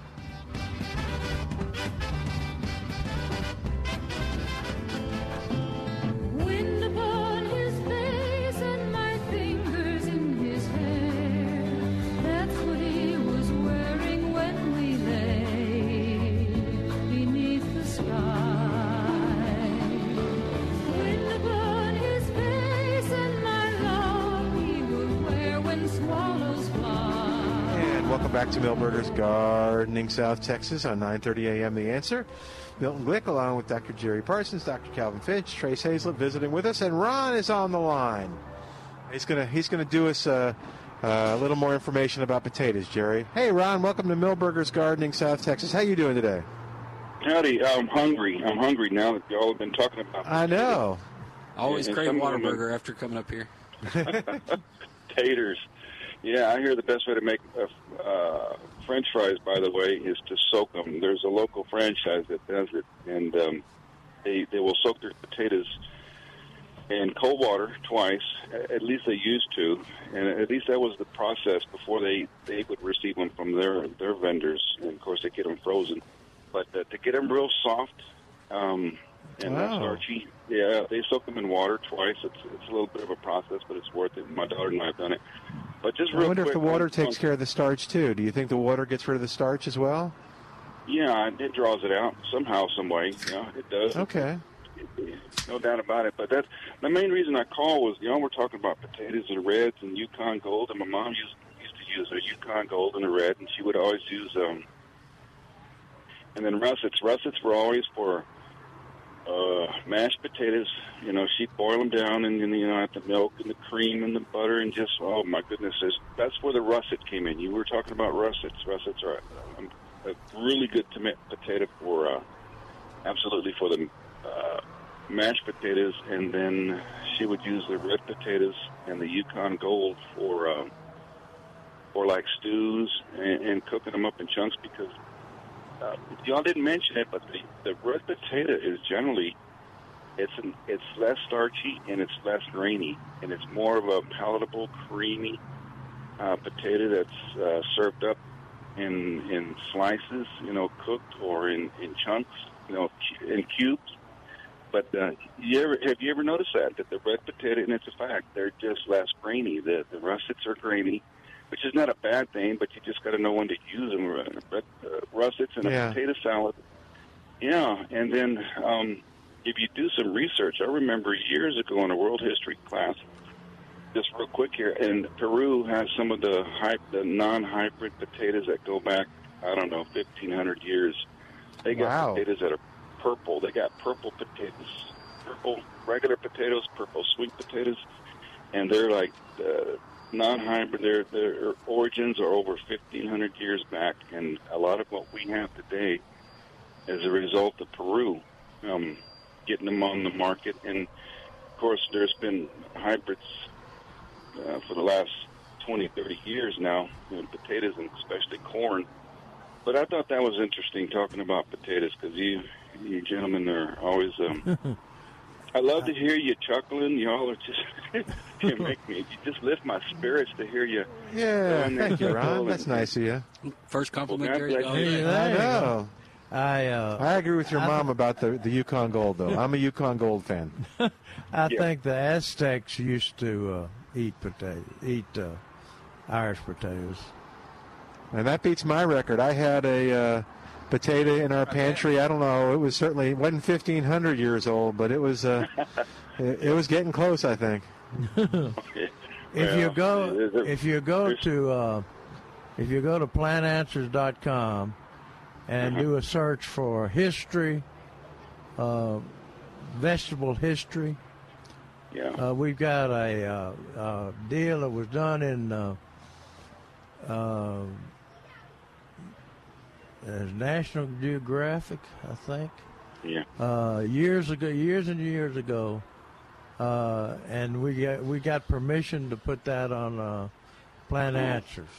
Gardening South Texas on 9:30 a.m. The Answer. Milton Glick, along with Dr. Jerry Parsons, Dr. Calvin Finch, Trace Hazlett visiting with us, and Ron is on the line. He's gonna he's gonna do us uh, uh, a little more information about potatoes, Jerry. Hey, Ron, welcome to Milberger's Gardening South Texas. How you doing today? Howdy, I'm hungry. I'm hungry now that y'all have been talking about I know. Always And crave some of them are- Whataburger after coming up here. taters. Yeah, I hear the best way to make uh, uh, French fries, by the way, is to soak them. There's a local franchise that does it, and um, they they will soak their potatoes in cold water twice. At least they used to, and at least that was the process before they they would receive them from their their vendors. And of course, they get them frozen. But uh, to get them real soft um, and Wow. starchy, yeah, they soak them in water twice. It's it's a little bit of a process, but it's worth it. My daughter and I have done it. But just I wonder if the water takes care of the starch too. Do you think the water gets rid of the starch as well? Yeah, it draws it out somehow, some way. Yeah, it does. Okay. No doubt about it. But that's the main reason I call was you know we're talking about potatoes and reds and Yukon Gold, and my mom used used to use a Yukon Gold and a red, and she would always use um. And then russets. Russets were always for uh, mashed potatoes. You know, she'd boil them down, and you know, add the milk and the cream and the butter, and just oh my goodness, that's where the russet came in. You were talking about russets. Russets are um, a really good toma- potato for uh, absolutely for the uh, mashed potatoes, and then she would use the red potatoes and the Yukon Gold for um, for like stews and, and cooking them up in chunks because uh, y'all didn't mention it, but the, the red potato is generally it's an, it's less starchy and it's less grainy, and it's more of a palatable, creamy uh, potato that's uh, served up in in slices, you know, cooked or in in chunks, you know, in cubes. But uh, you ever have you ever noticed that that the red potato, and it's a fact, they're just less grainy. The the russets are grainy, which is not a bad thing, but you just got to know when to use them. Uh, But uh, russets in a Yeah. potato salad, yeah. And then um, if you do some research, I remember years ago in a world history class, just real quick here, and Peru has some of the hy- the non-hybrid potatoes that go back, I don't know, fifteen hundred years. They got Wow. potatoes that are purple. They got purple potatoes, purple regular potatoes, purple sweet potatoes, and they're like uh, non-hybrid. Their their origins are over fifteen hundred years back, and a lot of what we have today is a result of Peru um, getting them on the market. And of course, there's been hybrids uh, for the last 20, 30 years now, you know, potatoes and especially corn. But I thought that was interesting talking about potatoes because you, you gentlemen are always. Um, I love to hear you chuckling. Y'all are just you make me. You just lift my spirits to hear you. Yeah, thank you, Ron. chuckle That's nice of you. First compliment, Well, Jerry. God Oh, bless you. yeah. I There you go. know. I uh, I agree with your I- mom about the, the Yukon Gold, though. I'm a Yukon Gold fan. I Yeah. think the Aztecs used to uh, eat potato, eat uh, Irish potatoes. And that beats my record. I had a uh, potato in our pantry. I don't know. It was certainly it wasn't 1,500 years old, but it was uh, it, it was getting close. I think. Okay. If you go, a- if you go to, uh, if you go to plantanswers.com and Uh-huh. do a search for history, uh, vegetable history, yeah. uh, we've got a uh, uh, deal that was done in uh, uh, National Geographic, I think. Yeah. uh, years ago, years and years ago, uh, and we got we got permission to put that on uh, Plant Answers,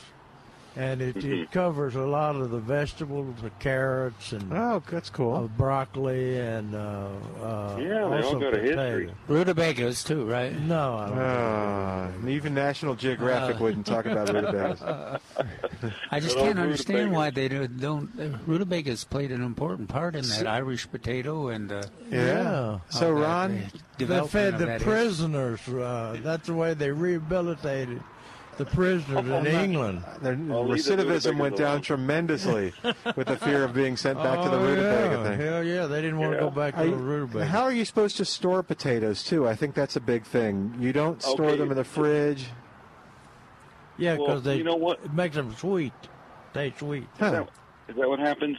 and it, it covers a lot of the vegetables, the carrots and Oh, that's uh, cool. broccoli and uh, uh, Yeah, they all also got a history. potato. Rutabagas too, right? No, I don't. Uh, even National Geographic wouldn't talk about rutabagas. I just can't understand why they don't. don't rutabagas played an important part in that Irish potato and uh, Yeah. So, that, Ron, uh, They fed the prisoners. Uh, that's the way they rehabilitated the prisoners in England. Uh, their I'll recidivism went rutabagas down tremendously with the fear of being sent back to the Oh, rutabaga yeah. thing. Hell yeah, they didn't want to go back to Are the rutabaga. how are you supposed to store potatoes too? I think that's a big thing. You don't store Okay. them in the fridge. Yeah, Well, because they you know what? it makes them sweet. taste sweet. Is, that, is that what happens?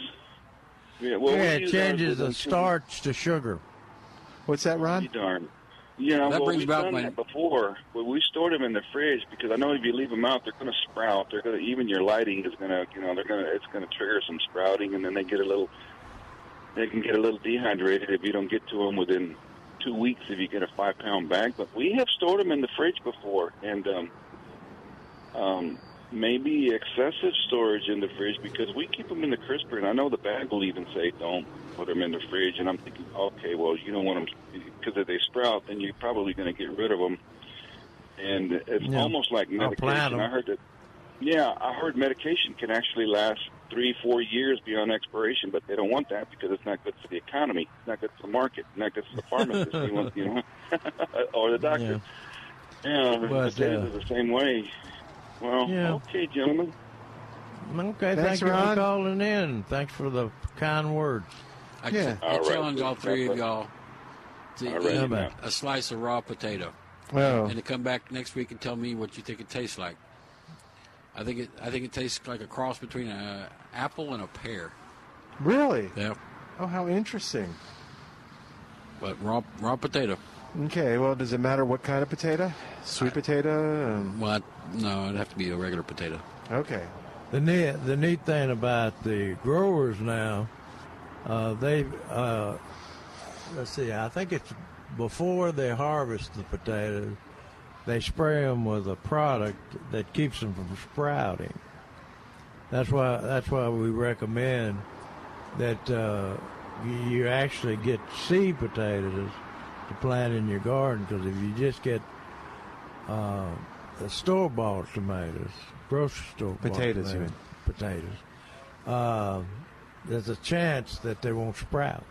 Yeah, well, yeah, it changes the starch to sugar. What's that, weeks. Ron? You. Yeah, That well, brings we've about done my- that before. Well, we stored them in the fridge because I know if you leave them out, they're going to sprout. They're going to even your lighting is going to, you know, they're going to it's going to trigger some sprouting, and then they get a little, they can get a little dehydrated if you don't get to them within two weeks if you get a five pound bag. But we have stored them in the fridge before, and um, um, maybe excessive storage in the fridge because we keep them in the crisper, and I know the bag will even say don't put them in the fridge, and I'm thinking, okay, well, you don't want them because if they sprout, then you're probably going to get rid of them. And it's Yeah. almost like I'll plant medication. 'em. I heard that. Yeah, I heard medication can actually last three, four years beyond expiration, but they don't want that because it's not good for the economy, it's not good for the market, not good for the pharmacist, you, want, you know, or the doctor. Yeah, But, potatoes uh, are the same way. Well, Yeah. okay, gentlemen. Okay, Thanks, thank you Ron. for calling in. Thanks for the kind words. I, Yeah. I All right. challenge all three of y'all to All right. eat How a slice of raw potato Oh, and to come back next week and tell me what you think it tastes like. I think it. I think it tastes like a cross between an apple and a pear. really? Yeah, Oh, how interesting. but raw raw potato. Okay, well, does it matter what kind of potato? Sweet potato? Um, Well, no, it'd have to be a regular potato. okay. The neat, the neat thing about the growers now, uh, they, uh, let's see, I think it's before they harvest the potatoes, they spray them with a product that keeps them from sprouting. That's why that's why we recommend that uh, you- actually get seed potatoes to plant in your garden because if you just get uh, store bought tomatoes, grocery store Potatoes, you tomatoes, potatoes, uh, there's a chance that they won't sprout.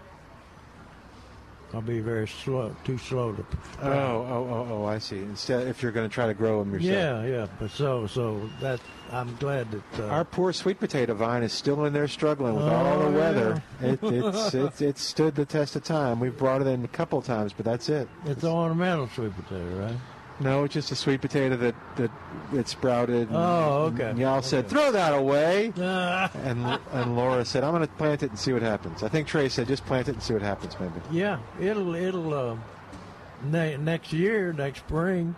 I'll be very slow, too slow to Oh, sprout. oh, oh, oh, I see. Instead, if you're going to try to grow them yourself. Yeah, yeah. But so, so that I'm glad that uh, Our poor sweet potato vine is still in there struggling with all Oh, the weather. It, it's, it's it's stood the test of time. We've brought it in a couple times, but that's it. it's an ornamental sweet potato, right? No, it's just a sweet potato that that it sprouted. and- Oh, okay. And y'all said, "Throw that away," Uh, and and Laura said, "I'm going to plant it and see what happens." I think Trey said, "Just plant it and see what happens." Maybe. yeah, it'll it'll uh, ne- next year, next spring,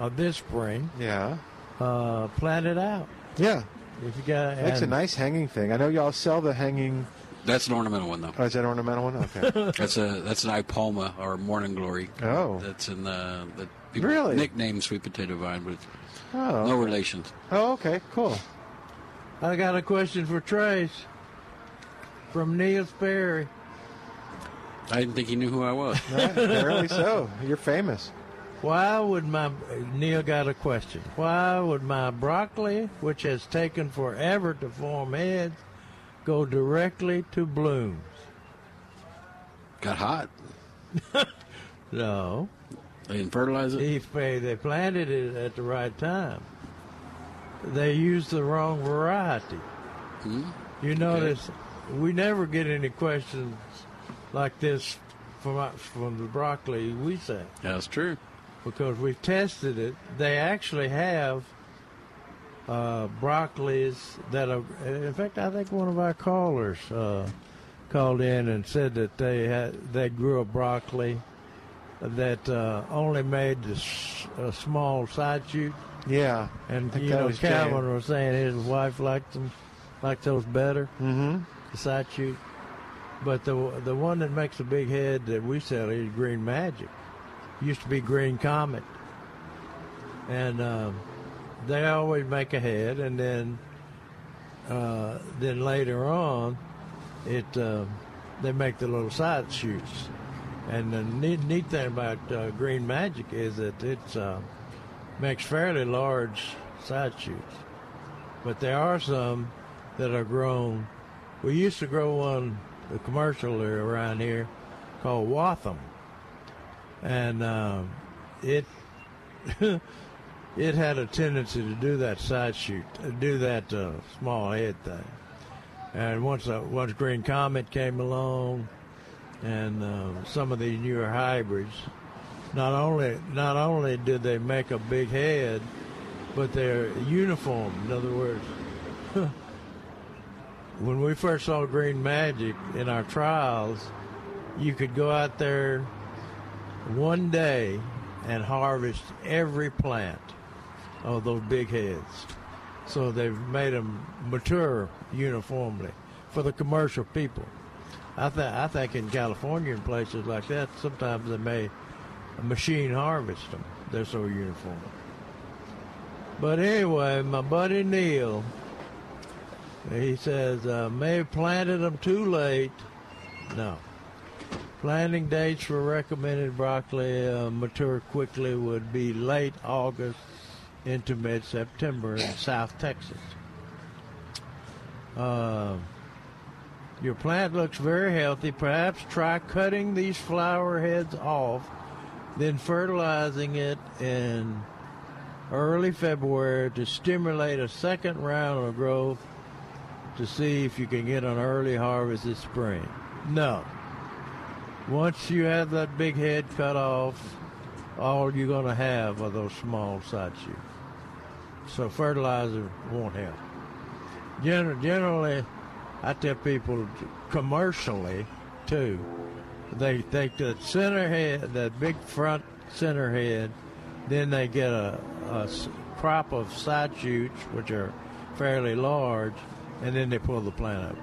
or this spring, Yeah. uh, plant it out. Yeah. If you got Makes a nice hanging thing. I know y'all sell the hanging. That's an ornamental one, though. Oh, is that an ornamental one? Okay. That's a that's an Ipomoea or morning glory. Oh. That's in the that people Really? nickname sweet potato vine, but Oh. no relations. Oh, okay. Cool. I got a question for Trace from Neil Sperry. I didn't think he knew who I was. Right, Apparently so. You're famous. Why would my Neil got a question? Why would my broccoli, which has taken forever to form heads, go directly to blooms? Got hot. No, They didn't fertilize it. if they they planted it at the right time, they used the wrong variety. Hmm? You notice we never get any questions like this from from the broccoli we say. That's true. because we've tested it. They actually have uh, broccolis that are. In fact, I think one of our callers uh, called in and said that they had they grew a broccoli that uh, only made the s- a small side shoot. Yeah. And you know, was Calvin was saying his wife liked them, liked those better, Mm-hmm. the side shoot. But the the one that makes a big head that we sell is Green Magic. Used to be Green Comet, and um, they always make a head, and then uh, then later on, it uh, they make the little side shoots. And the neat, neat thing about uh, Green Magic is that it's uh, makes fairly large side shoots, but there are some that are grown. We used to grow one, a commercial around here, called Waltham, and um, it it had a tendency to do that side shoot, uh, do that uh, small head thing. And once uh, once Green Comet came along, and uh, some of these newer hybrids, not only not only did they make a big head, but they're uniform. In other words, when we first saw Green Magic in our trials, you could go out there one day and harvest every plant of those big heads. So they've made them mature uniformly for the commercial people. I think I think in California and places like that, sometimes they may machine harvest them. They're so uniform. But anyway, my buddy Neil, he says uh, may have planted them too late. No. Planting dates for recommended broccoli uh, mature quickly would be late August into mid-September in South Texas. Uh, your plant looks very healthy. Perhaps try cutting these flower heads off, then fertilizing it in early February to stimulate a second round of growth to see if you can get an early harvest this spring. No. Once you have that big head cut off, all you're going to have are those small side shoots. So fertilizer won't help. Gen- generally, I tell people commercially too, they take the center head, that big front center head, then they get a crop of side shoots, which are fairly large, and then they pull the plant up.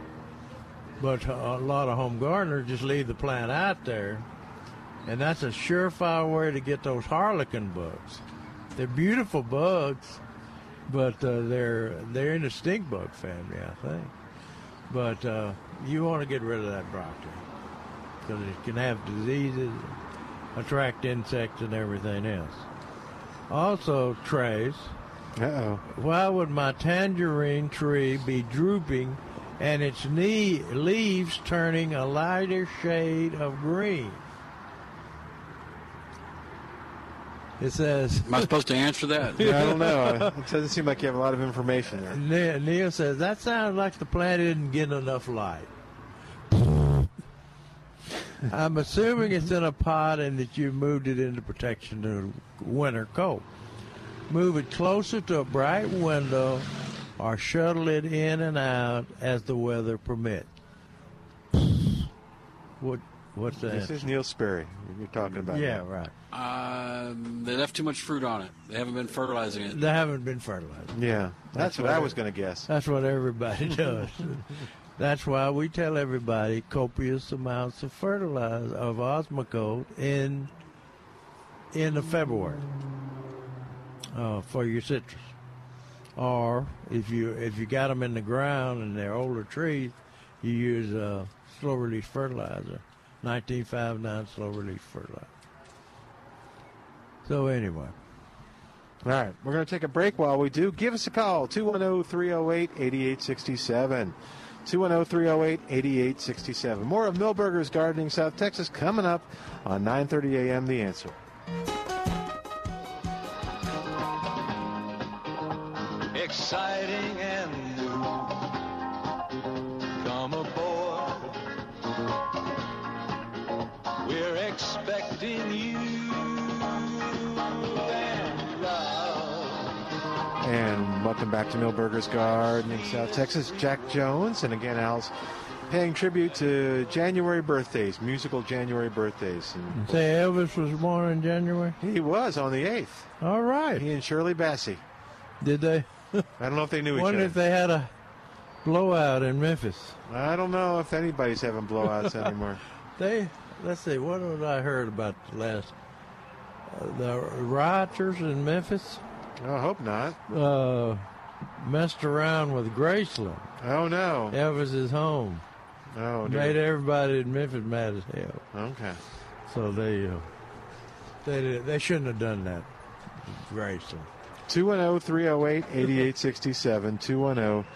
But a lot of home gardeners just leave the plant out there, and that's a surefire way to get those harlequin bugs. They're beautiful bugs, but uh, they're they're in the stink bug family, I think. But uh, you want to get rid of that broccoli because it can have diseases, attract insects, and everything else. Also, Trace. Uh-oh. Why would my tangerine tree be drooping and its knee leaves turning a lighter shade of green? It says. Am I supposed to answer that? Yeah, I don't know. It doesn't seem like you have a lot of information there. Ne- Neil says that sounds like the plant isn't getting enough light. I'm assuming it's in a pot and that you moved it into protection to winter cold. Move it closer to a bright window or shuttle it in and out as the weather permits. What what's that? This is Neil Sperry you're talking about. yeah, now. right. Um, they left too much fruit on it. They haven't been fertilizing it. They haven't been fertilized. Yeah, that's, That's what I was going to guess. That's what everybody does. That's why we tell everybody copious amounts of fertilizer of Osmocote in in the February uh, for your citrus. Or if you if you got them in the ground and they're older trees, you use a slow release fertilizer, 1959 slow release fertilizer. So anyway. All right, we're going to take a break while we do. Give us a call, 210 308 8867. 210 308 8867. More of Milberger's Gardening South Texas coming up on 9:30 a.m. The Answer. exciting and expecting you and love. And welcome back to Milberger's Garden in South Texas. Jack Jones, and again, Al's paying tribute to January birthdays, musical January birthdays. And Say Elvis was born in January? he was on the 8th. All right. He and Shirley Bassey. Did they? I don't know if they knew each other. Wonder other. if they had a blowout in Memphis. I don't know if anybody's having blowouts anymore. They let's see, what had I heard about the last uh, the rioters in Memphis I hope not. uh, messed around with Graceland. Oh no. That was his home. Oh Made everybody in Memphis mad as hell. Okay. So they uh, they they shouldn't have done that. Graceland. 210 308 8867. 210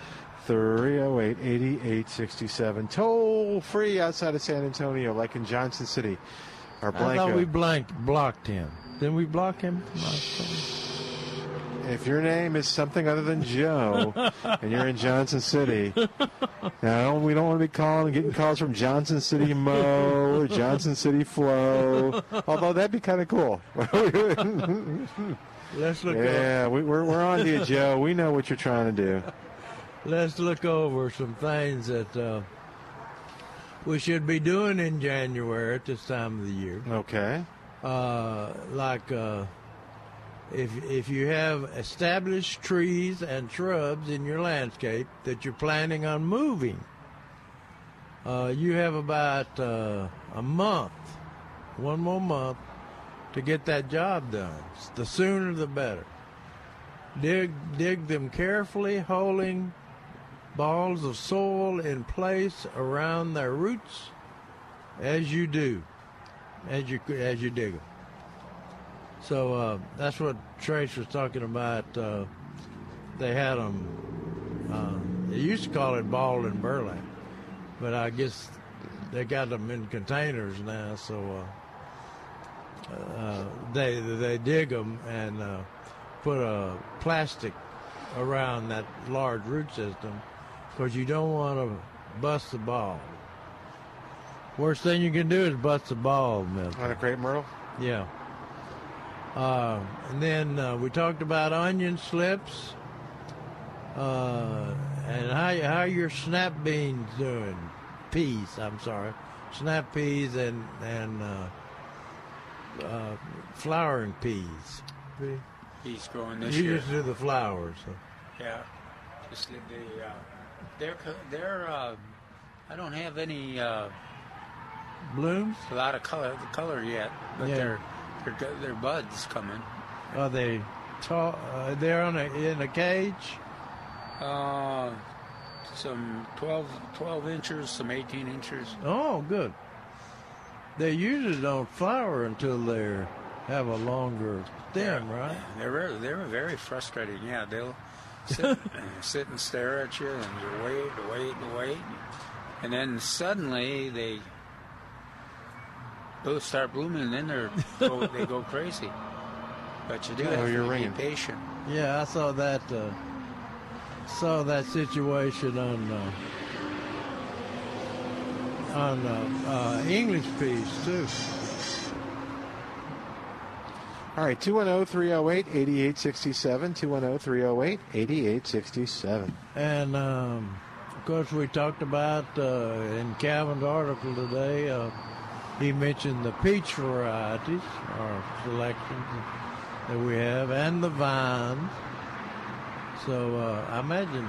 308 8867. Toll free outside of San Antonio, like in Johnson City or I thought we blanked blocked him. Didn't we block him? If your name is something other than Joe and you're in Johnson City, now we don't want to be calling and getting calls from Johnson City Mo or Johnson City Flo. Although that'd be kind of cool. Let's look up. yeah, we, we're, we're on to you, Joe. We know what you're trying to do. Let's look over some things that uh, we should be doing in January at this time of the year. Okay. Uh, like uh, if if you have established trees and shrubs in your landscape that you're planning on moving, uh, you have about uh, a month, one more month, to get that job done. The sooner the better. Dig dig them carefully, holding balls of soil in place around their roots as you do, as you as you dig them. So uh, that's what Trace was talking about. Uh, they had them. Uh, they used to call it ball and burlap, but I guess they got them in containers now. So uh, uh, they they dig them and uh, put a plastic around that large root system because you don't want to bust the ball. Worst thing you can do is bust the ball, man. On a crepe myrtle? Yeah. Uh, and then uh, we talked about onion slips. Uh, and how how your snap beans doing? Peas, I'm sorry, snap peas and and uh, uh, flowering peas. He's growing this You year. just do the flowers. So. Yeah, just the, the uh, they're they're. Uh, I don't have any uh, Blooms? a lot of color color yet, but Yeah. they're they're they're buds coming. Are they tall? Uh, they're on a, in a cage. Uh, some 12, 12 inches, some 18 inches. Oh, good. They usually don't flower until they have a longer stem, right? They're they're very frustrating. Yeah, they'll sit, sit and stare at you, and you wait, wait, and wait, and then suddenly they both start blooming, and then they're go, they go crazy. But you do Oh, have you're to ringing. be patient. Yeah, I saw that. Uh, saw that situation on uh, on uh, uh, English peas too. All right, 210 308 8867. 210 308 8867. And um, of course, we talked about uh, in Calvin's article today. Uh, he mentioned the peach varieties, or selections that we have, and the vines. So uh, I imagine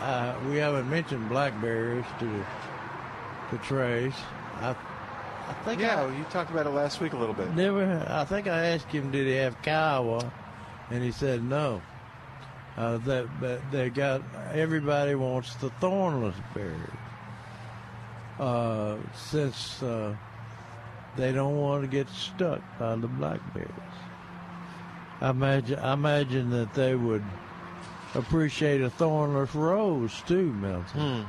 uh, we haven't mentioned blackberries to to Trace. I, I think I, Yeah, you talked about it last week a little bit. Never. I think I asked him, did he have Kiowa, and he said no. Uh, that, but they got everybody wants the thornless berry. Uh, since uh, they don't want to get stuck by the blackberries. I imagine. I imagine that they would appreciate a thornless rose too, Milton.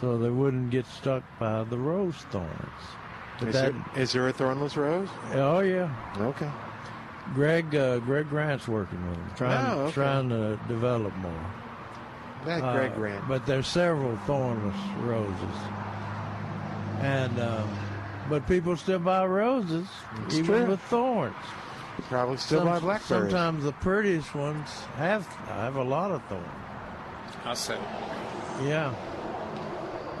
So they wouldn't get stuck by the rose thorns. But Is, that, there, is there a thornless rose? Oh yeah, Okay. Greg uh, Greg Grant's working with them, trying Oh, okay. trying to develop more. That Uh, Greg Grant. But there's several thornless roses, and uh, but people still buy roses It's even true. with thorns. Probably still Some- buy blackberries. Sometimes the prettiest ones have have a lot of thorns. I'll say. Yeah.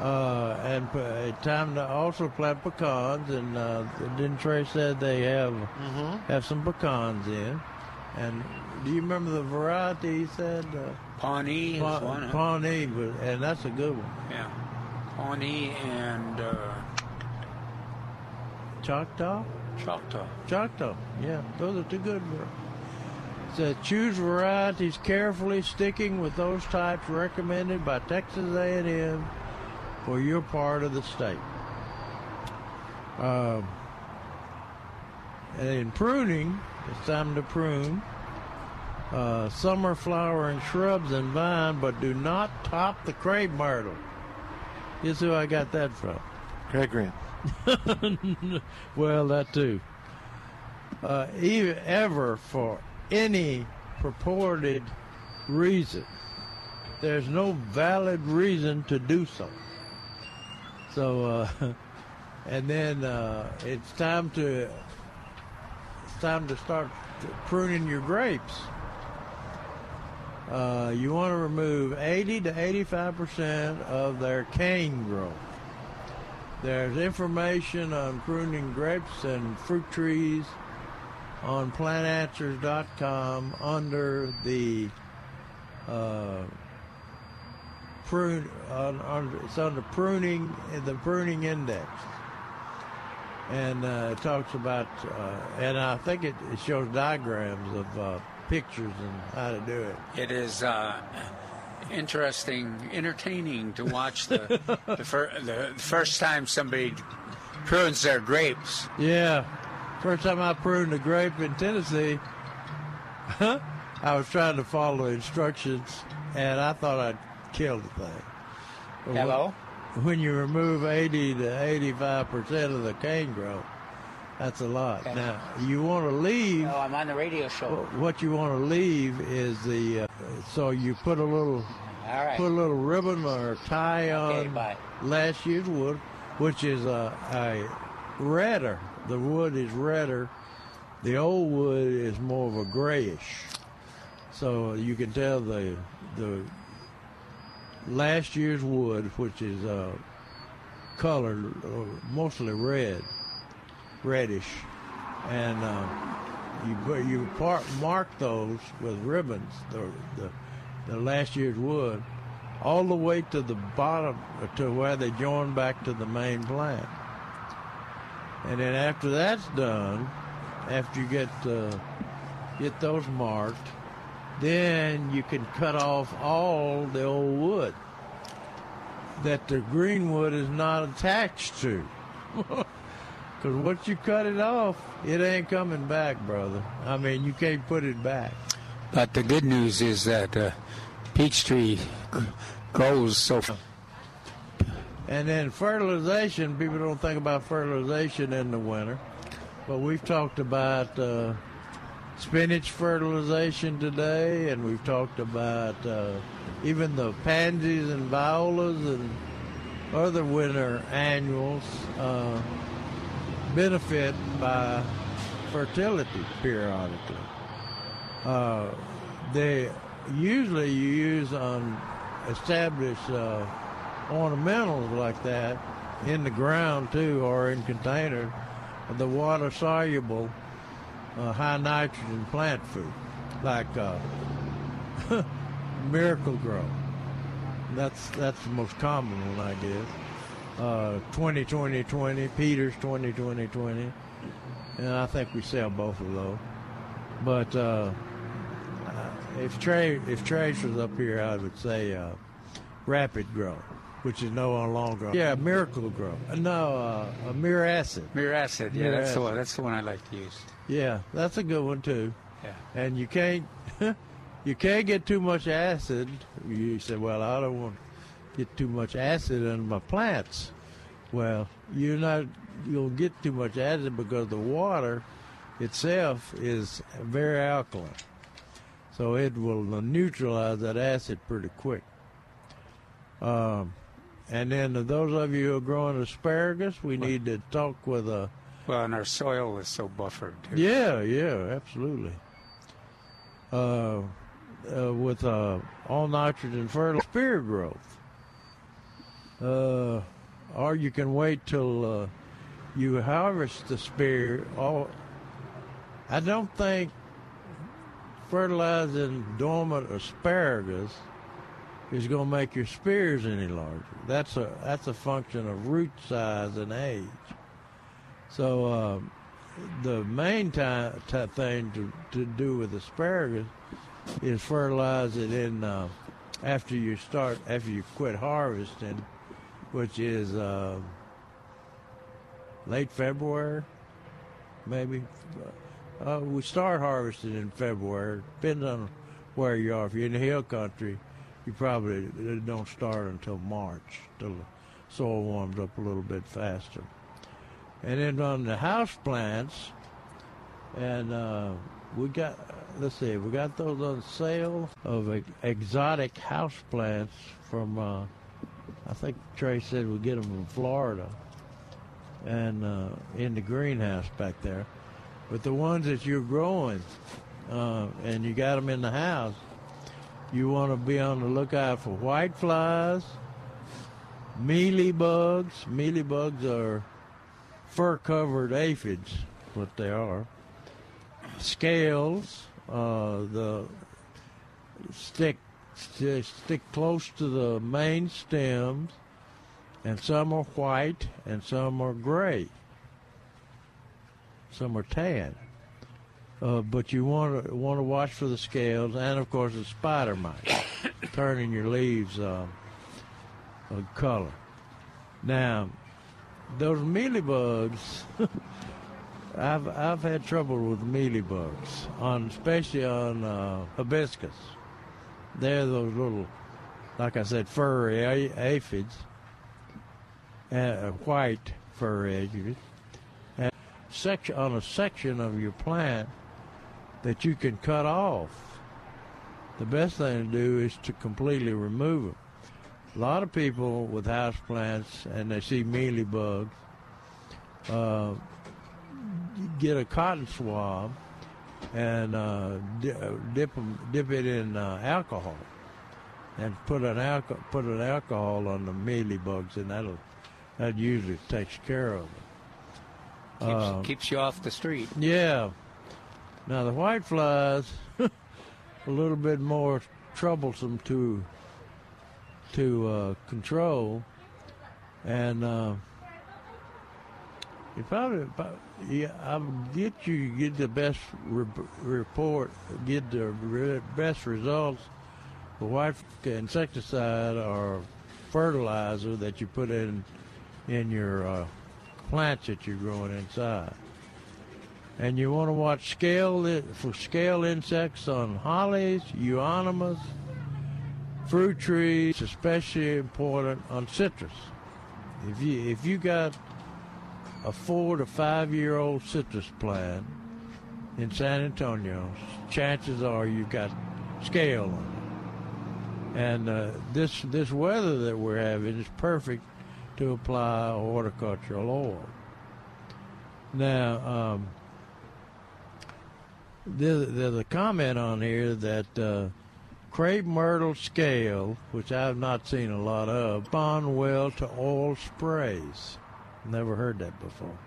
Uh, and p- uh, time to also plant pecans, and uh, didn't Trey said they have Mm-hmm. have some pecans in. And do you remember the variety he said? Uh, Pawnee is Pa- one. huh? Pawnee, but- and that's a good one. Yeah, Pawnee and uh, Choctaw? Choctaw. Choctaw, yeah, those are two good ones. Says choose varieties carefully, sticking with those types recommended by Texas A&M for your part of the state. Um, and in pruning, it's time to prune. Uh, summer flowering shrubs and vine, but do not top the crepe myrtle. Guess who I got that from? Greg Grant. well, that too. Uh, even ever for any purported reason, there's no valid reason to do so. So, uh, and then uh, it's time to it's time to start pruning your grapes. uh, you want to remove 80 to 85 percent of their cane growth. There's information on pruning grapes and fruit trees on plantanswers.com under the uh, prune. On, on, it's under pruning, the pruning index, and uh, it talks about. Uh, and I think it, it shows diagrams of uh, pictures and how to do it. It is uh, interesting, entertaining to watch the the, fir- the first time somebody prunes their grapes. Yeah. First time I pruned a grape in Tennessee, I was trying to follow instructions and I thought I'd killed the thing. But when- Hello? When you remove 80 to 85% of the cane growth, that's a lot. Okay. Now, you want to leave, No, I'm on the radio show. what you want to leave is the, uh, so you put a little All right. put a little ribbon or tie Okay, on bye. last year's wood, which is a, a redder. The wood is redder. The old wood is more of a grayish. So you can tell the the last year's wood, which is uh, colored uh, mostly red, reddish, and uh, you you par- mark those with ribbons. The, the the last year's wood, all the way to the bottom to where they join back to the main plant. And then after that's done, after you get uh, get those marked, then you can cut off all the old wood that the green wood is not attached to. Because once you cut it off, it ain't coming back, brother. I mean, you can't put it back. But the good news is that uh, peach tree grows so. And then fertilization, people don't think about fertilization in the winter, but we've talked about uh, spinach fertilization today, and we've talked about uh, even the pansies and violas and other winter annuals uh, benefit by fertility periodically. Uh, they usually you use on established uh, ornamentals like that in the ground too, or in containers, the water soluble uh, high nitrogen plant food like uh, Miracle-Gro. That's that's the most common one, I guess. Uh, 20 20 20, Peters 20 20 20, and I think we sell both of those. But uh, if Trey if Trace was up here, I would say uh, Rapid Grow, which is no longer yeah Miracle-Gro. No, uh, a Mere Acid. Miracid, yeah, that's the one. That's the one I like to use. Yeah, that's a good one too. Yeah. And you can't you can't get too much acid. You say, well, I don't want to get too much acid in my plants. Well, you're not you'll get too much acid because the water itself is very alkaline. So it will neutralize that acid pretty quick. Um, and then those of you who are growing asparagus, we need to talk with a Well, and our soil is so buffered. Too. yeah, yeah, absolutely. Uh, uh, with uh, all nitrogen fertile spear growth. Uh, or you can wait till uh, you harvest the spear. All I don't think fertilizing dormant asparagus is going to make your spears any larger. That's a that's a function of root size and age. So uh, the main time, ti thing to, to do with asparagus is fertilize it in uh, after you start after you quit harvesting, which is uh, late February, maybe. Uh, we start harvesting in February. Depends on where you are. If you're in the hill country, you probably don't start until March, till the soil warms up a little bit faster. And then on the house plants, and uh, we got, let's see, we got those on sale of ex- exotic house plants from, uh, I think Trey said we get them from Florida and uh, in the greenhouse back there. But the ones that you're growing uh, and you got them in the house, You want to be on the lookout for white flies, mealy bugs. Mealy bugs are fur-covered aphids, what they are. Scales, uh, the stick st- stick close to the main stems, and some are white and some are gray. Some are tan. Uh, but you want to want to watch for the scales and of course the spider mites turning your leaves uh, color. Now, those mealybugs, I've I've had trouble with mealybugs on especially on uh, hibiscus. They're those little, like I said, furry aphids, uh, white furry aphids. And section on a section of your plant that you can cut off. The best thing to do is to completely remove them. A lot of people with house plants and they see mealybugs uh, get a cotton swab and uh, uh, dip dip it in uh, alcohol and put an alcohol put an alcohol on the mealybugs and that'll that usually takes care of it. Keeps, Uh, keeps you off the street. yeah. Now the white flies, a little bit more troublesome to to uh, control, and uh, you probably, prob- yeah, I'll get you get the best re- report, get the re- best results. The white insecticide or fertilizer that you put in in your uh, plants that you're growing inside. And you want to watch scale for scale insects on hollies, euonymus, fruit trees, especially important on citrus. If you if you got a four to five year old citrus plant in San Antonio, chances are you've got scale on it. And uh, this this weather that we're having is perfect to apply horticultural oil. Now, um, there's, a comment on here that uh, crepe myrtle scale, which I've not seen a lot of, respond well to oil sprays. Never heard that before.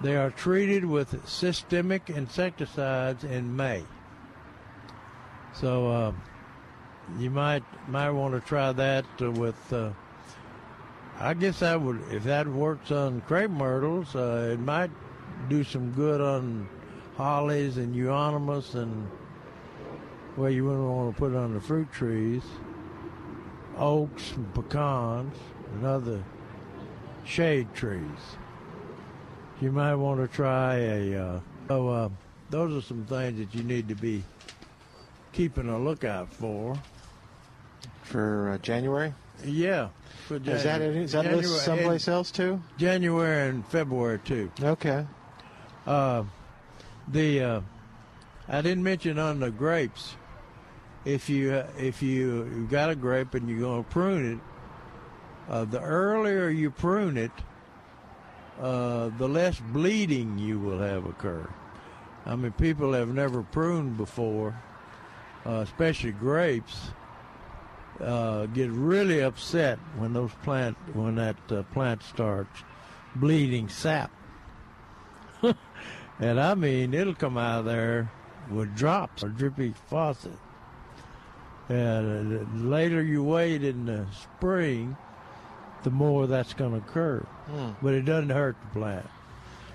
They are treated with systemic insecticides in May. So uh, you might might want to try that with. Uh, I guess I would if that works on crepe myrtles. Uh, it might do some good on hollies and euonymus and well, you wouldn't want to put it on the fruit trees, oaks and pecans and other shade trees. You might want to try a. Uh, so uh, those are some things that you need to be keeping a lookout for. For uh, January? Yeah. For Is that, is that January- listed someplace else too? January and February too. Okay. Uh, the uh, I didn't mention on the grapes. If you if you you got a grape and you're going to prune it, uh, the earlier you prune it, uh, the less bleeding you will have occur. I mean, people have never pruned before, uh, especially grapes. Uh, get really upset when those plant when that uh, plant starts bleeding sap. And I mean, it'll come out of there with drops or drippy faucet. And the later you wait in the spring, the more that's going to occur. Hmm. But it doesn't hurt the plant.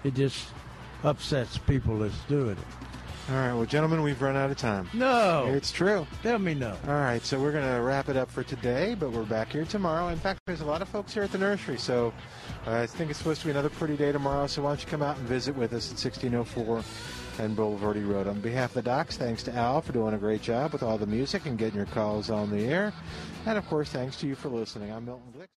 It just upsets people that's doing it. All right, well, gentlemen, we've run out of time. No. It's true. Tell me no. All right, so we're going to wrap it up for today, but we're back here tomorrow. In fact, there's a lot of folks here at the nursery, so uh, I think it's supposed to be another pretty day tomorrow. So why don't you come out and visit with us at 1604 and Bulverde Road. On behalf of the docs, thanks to Al for doing a great job with all the music and getting your calls on the air. And of course, thanks to you for listening. I'm Milton Glick.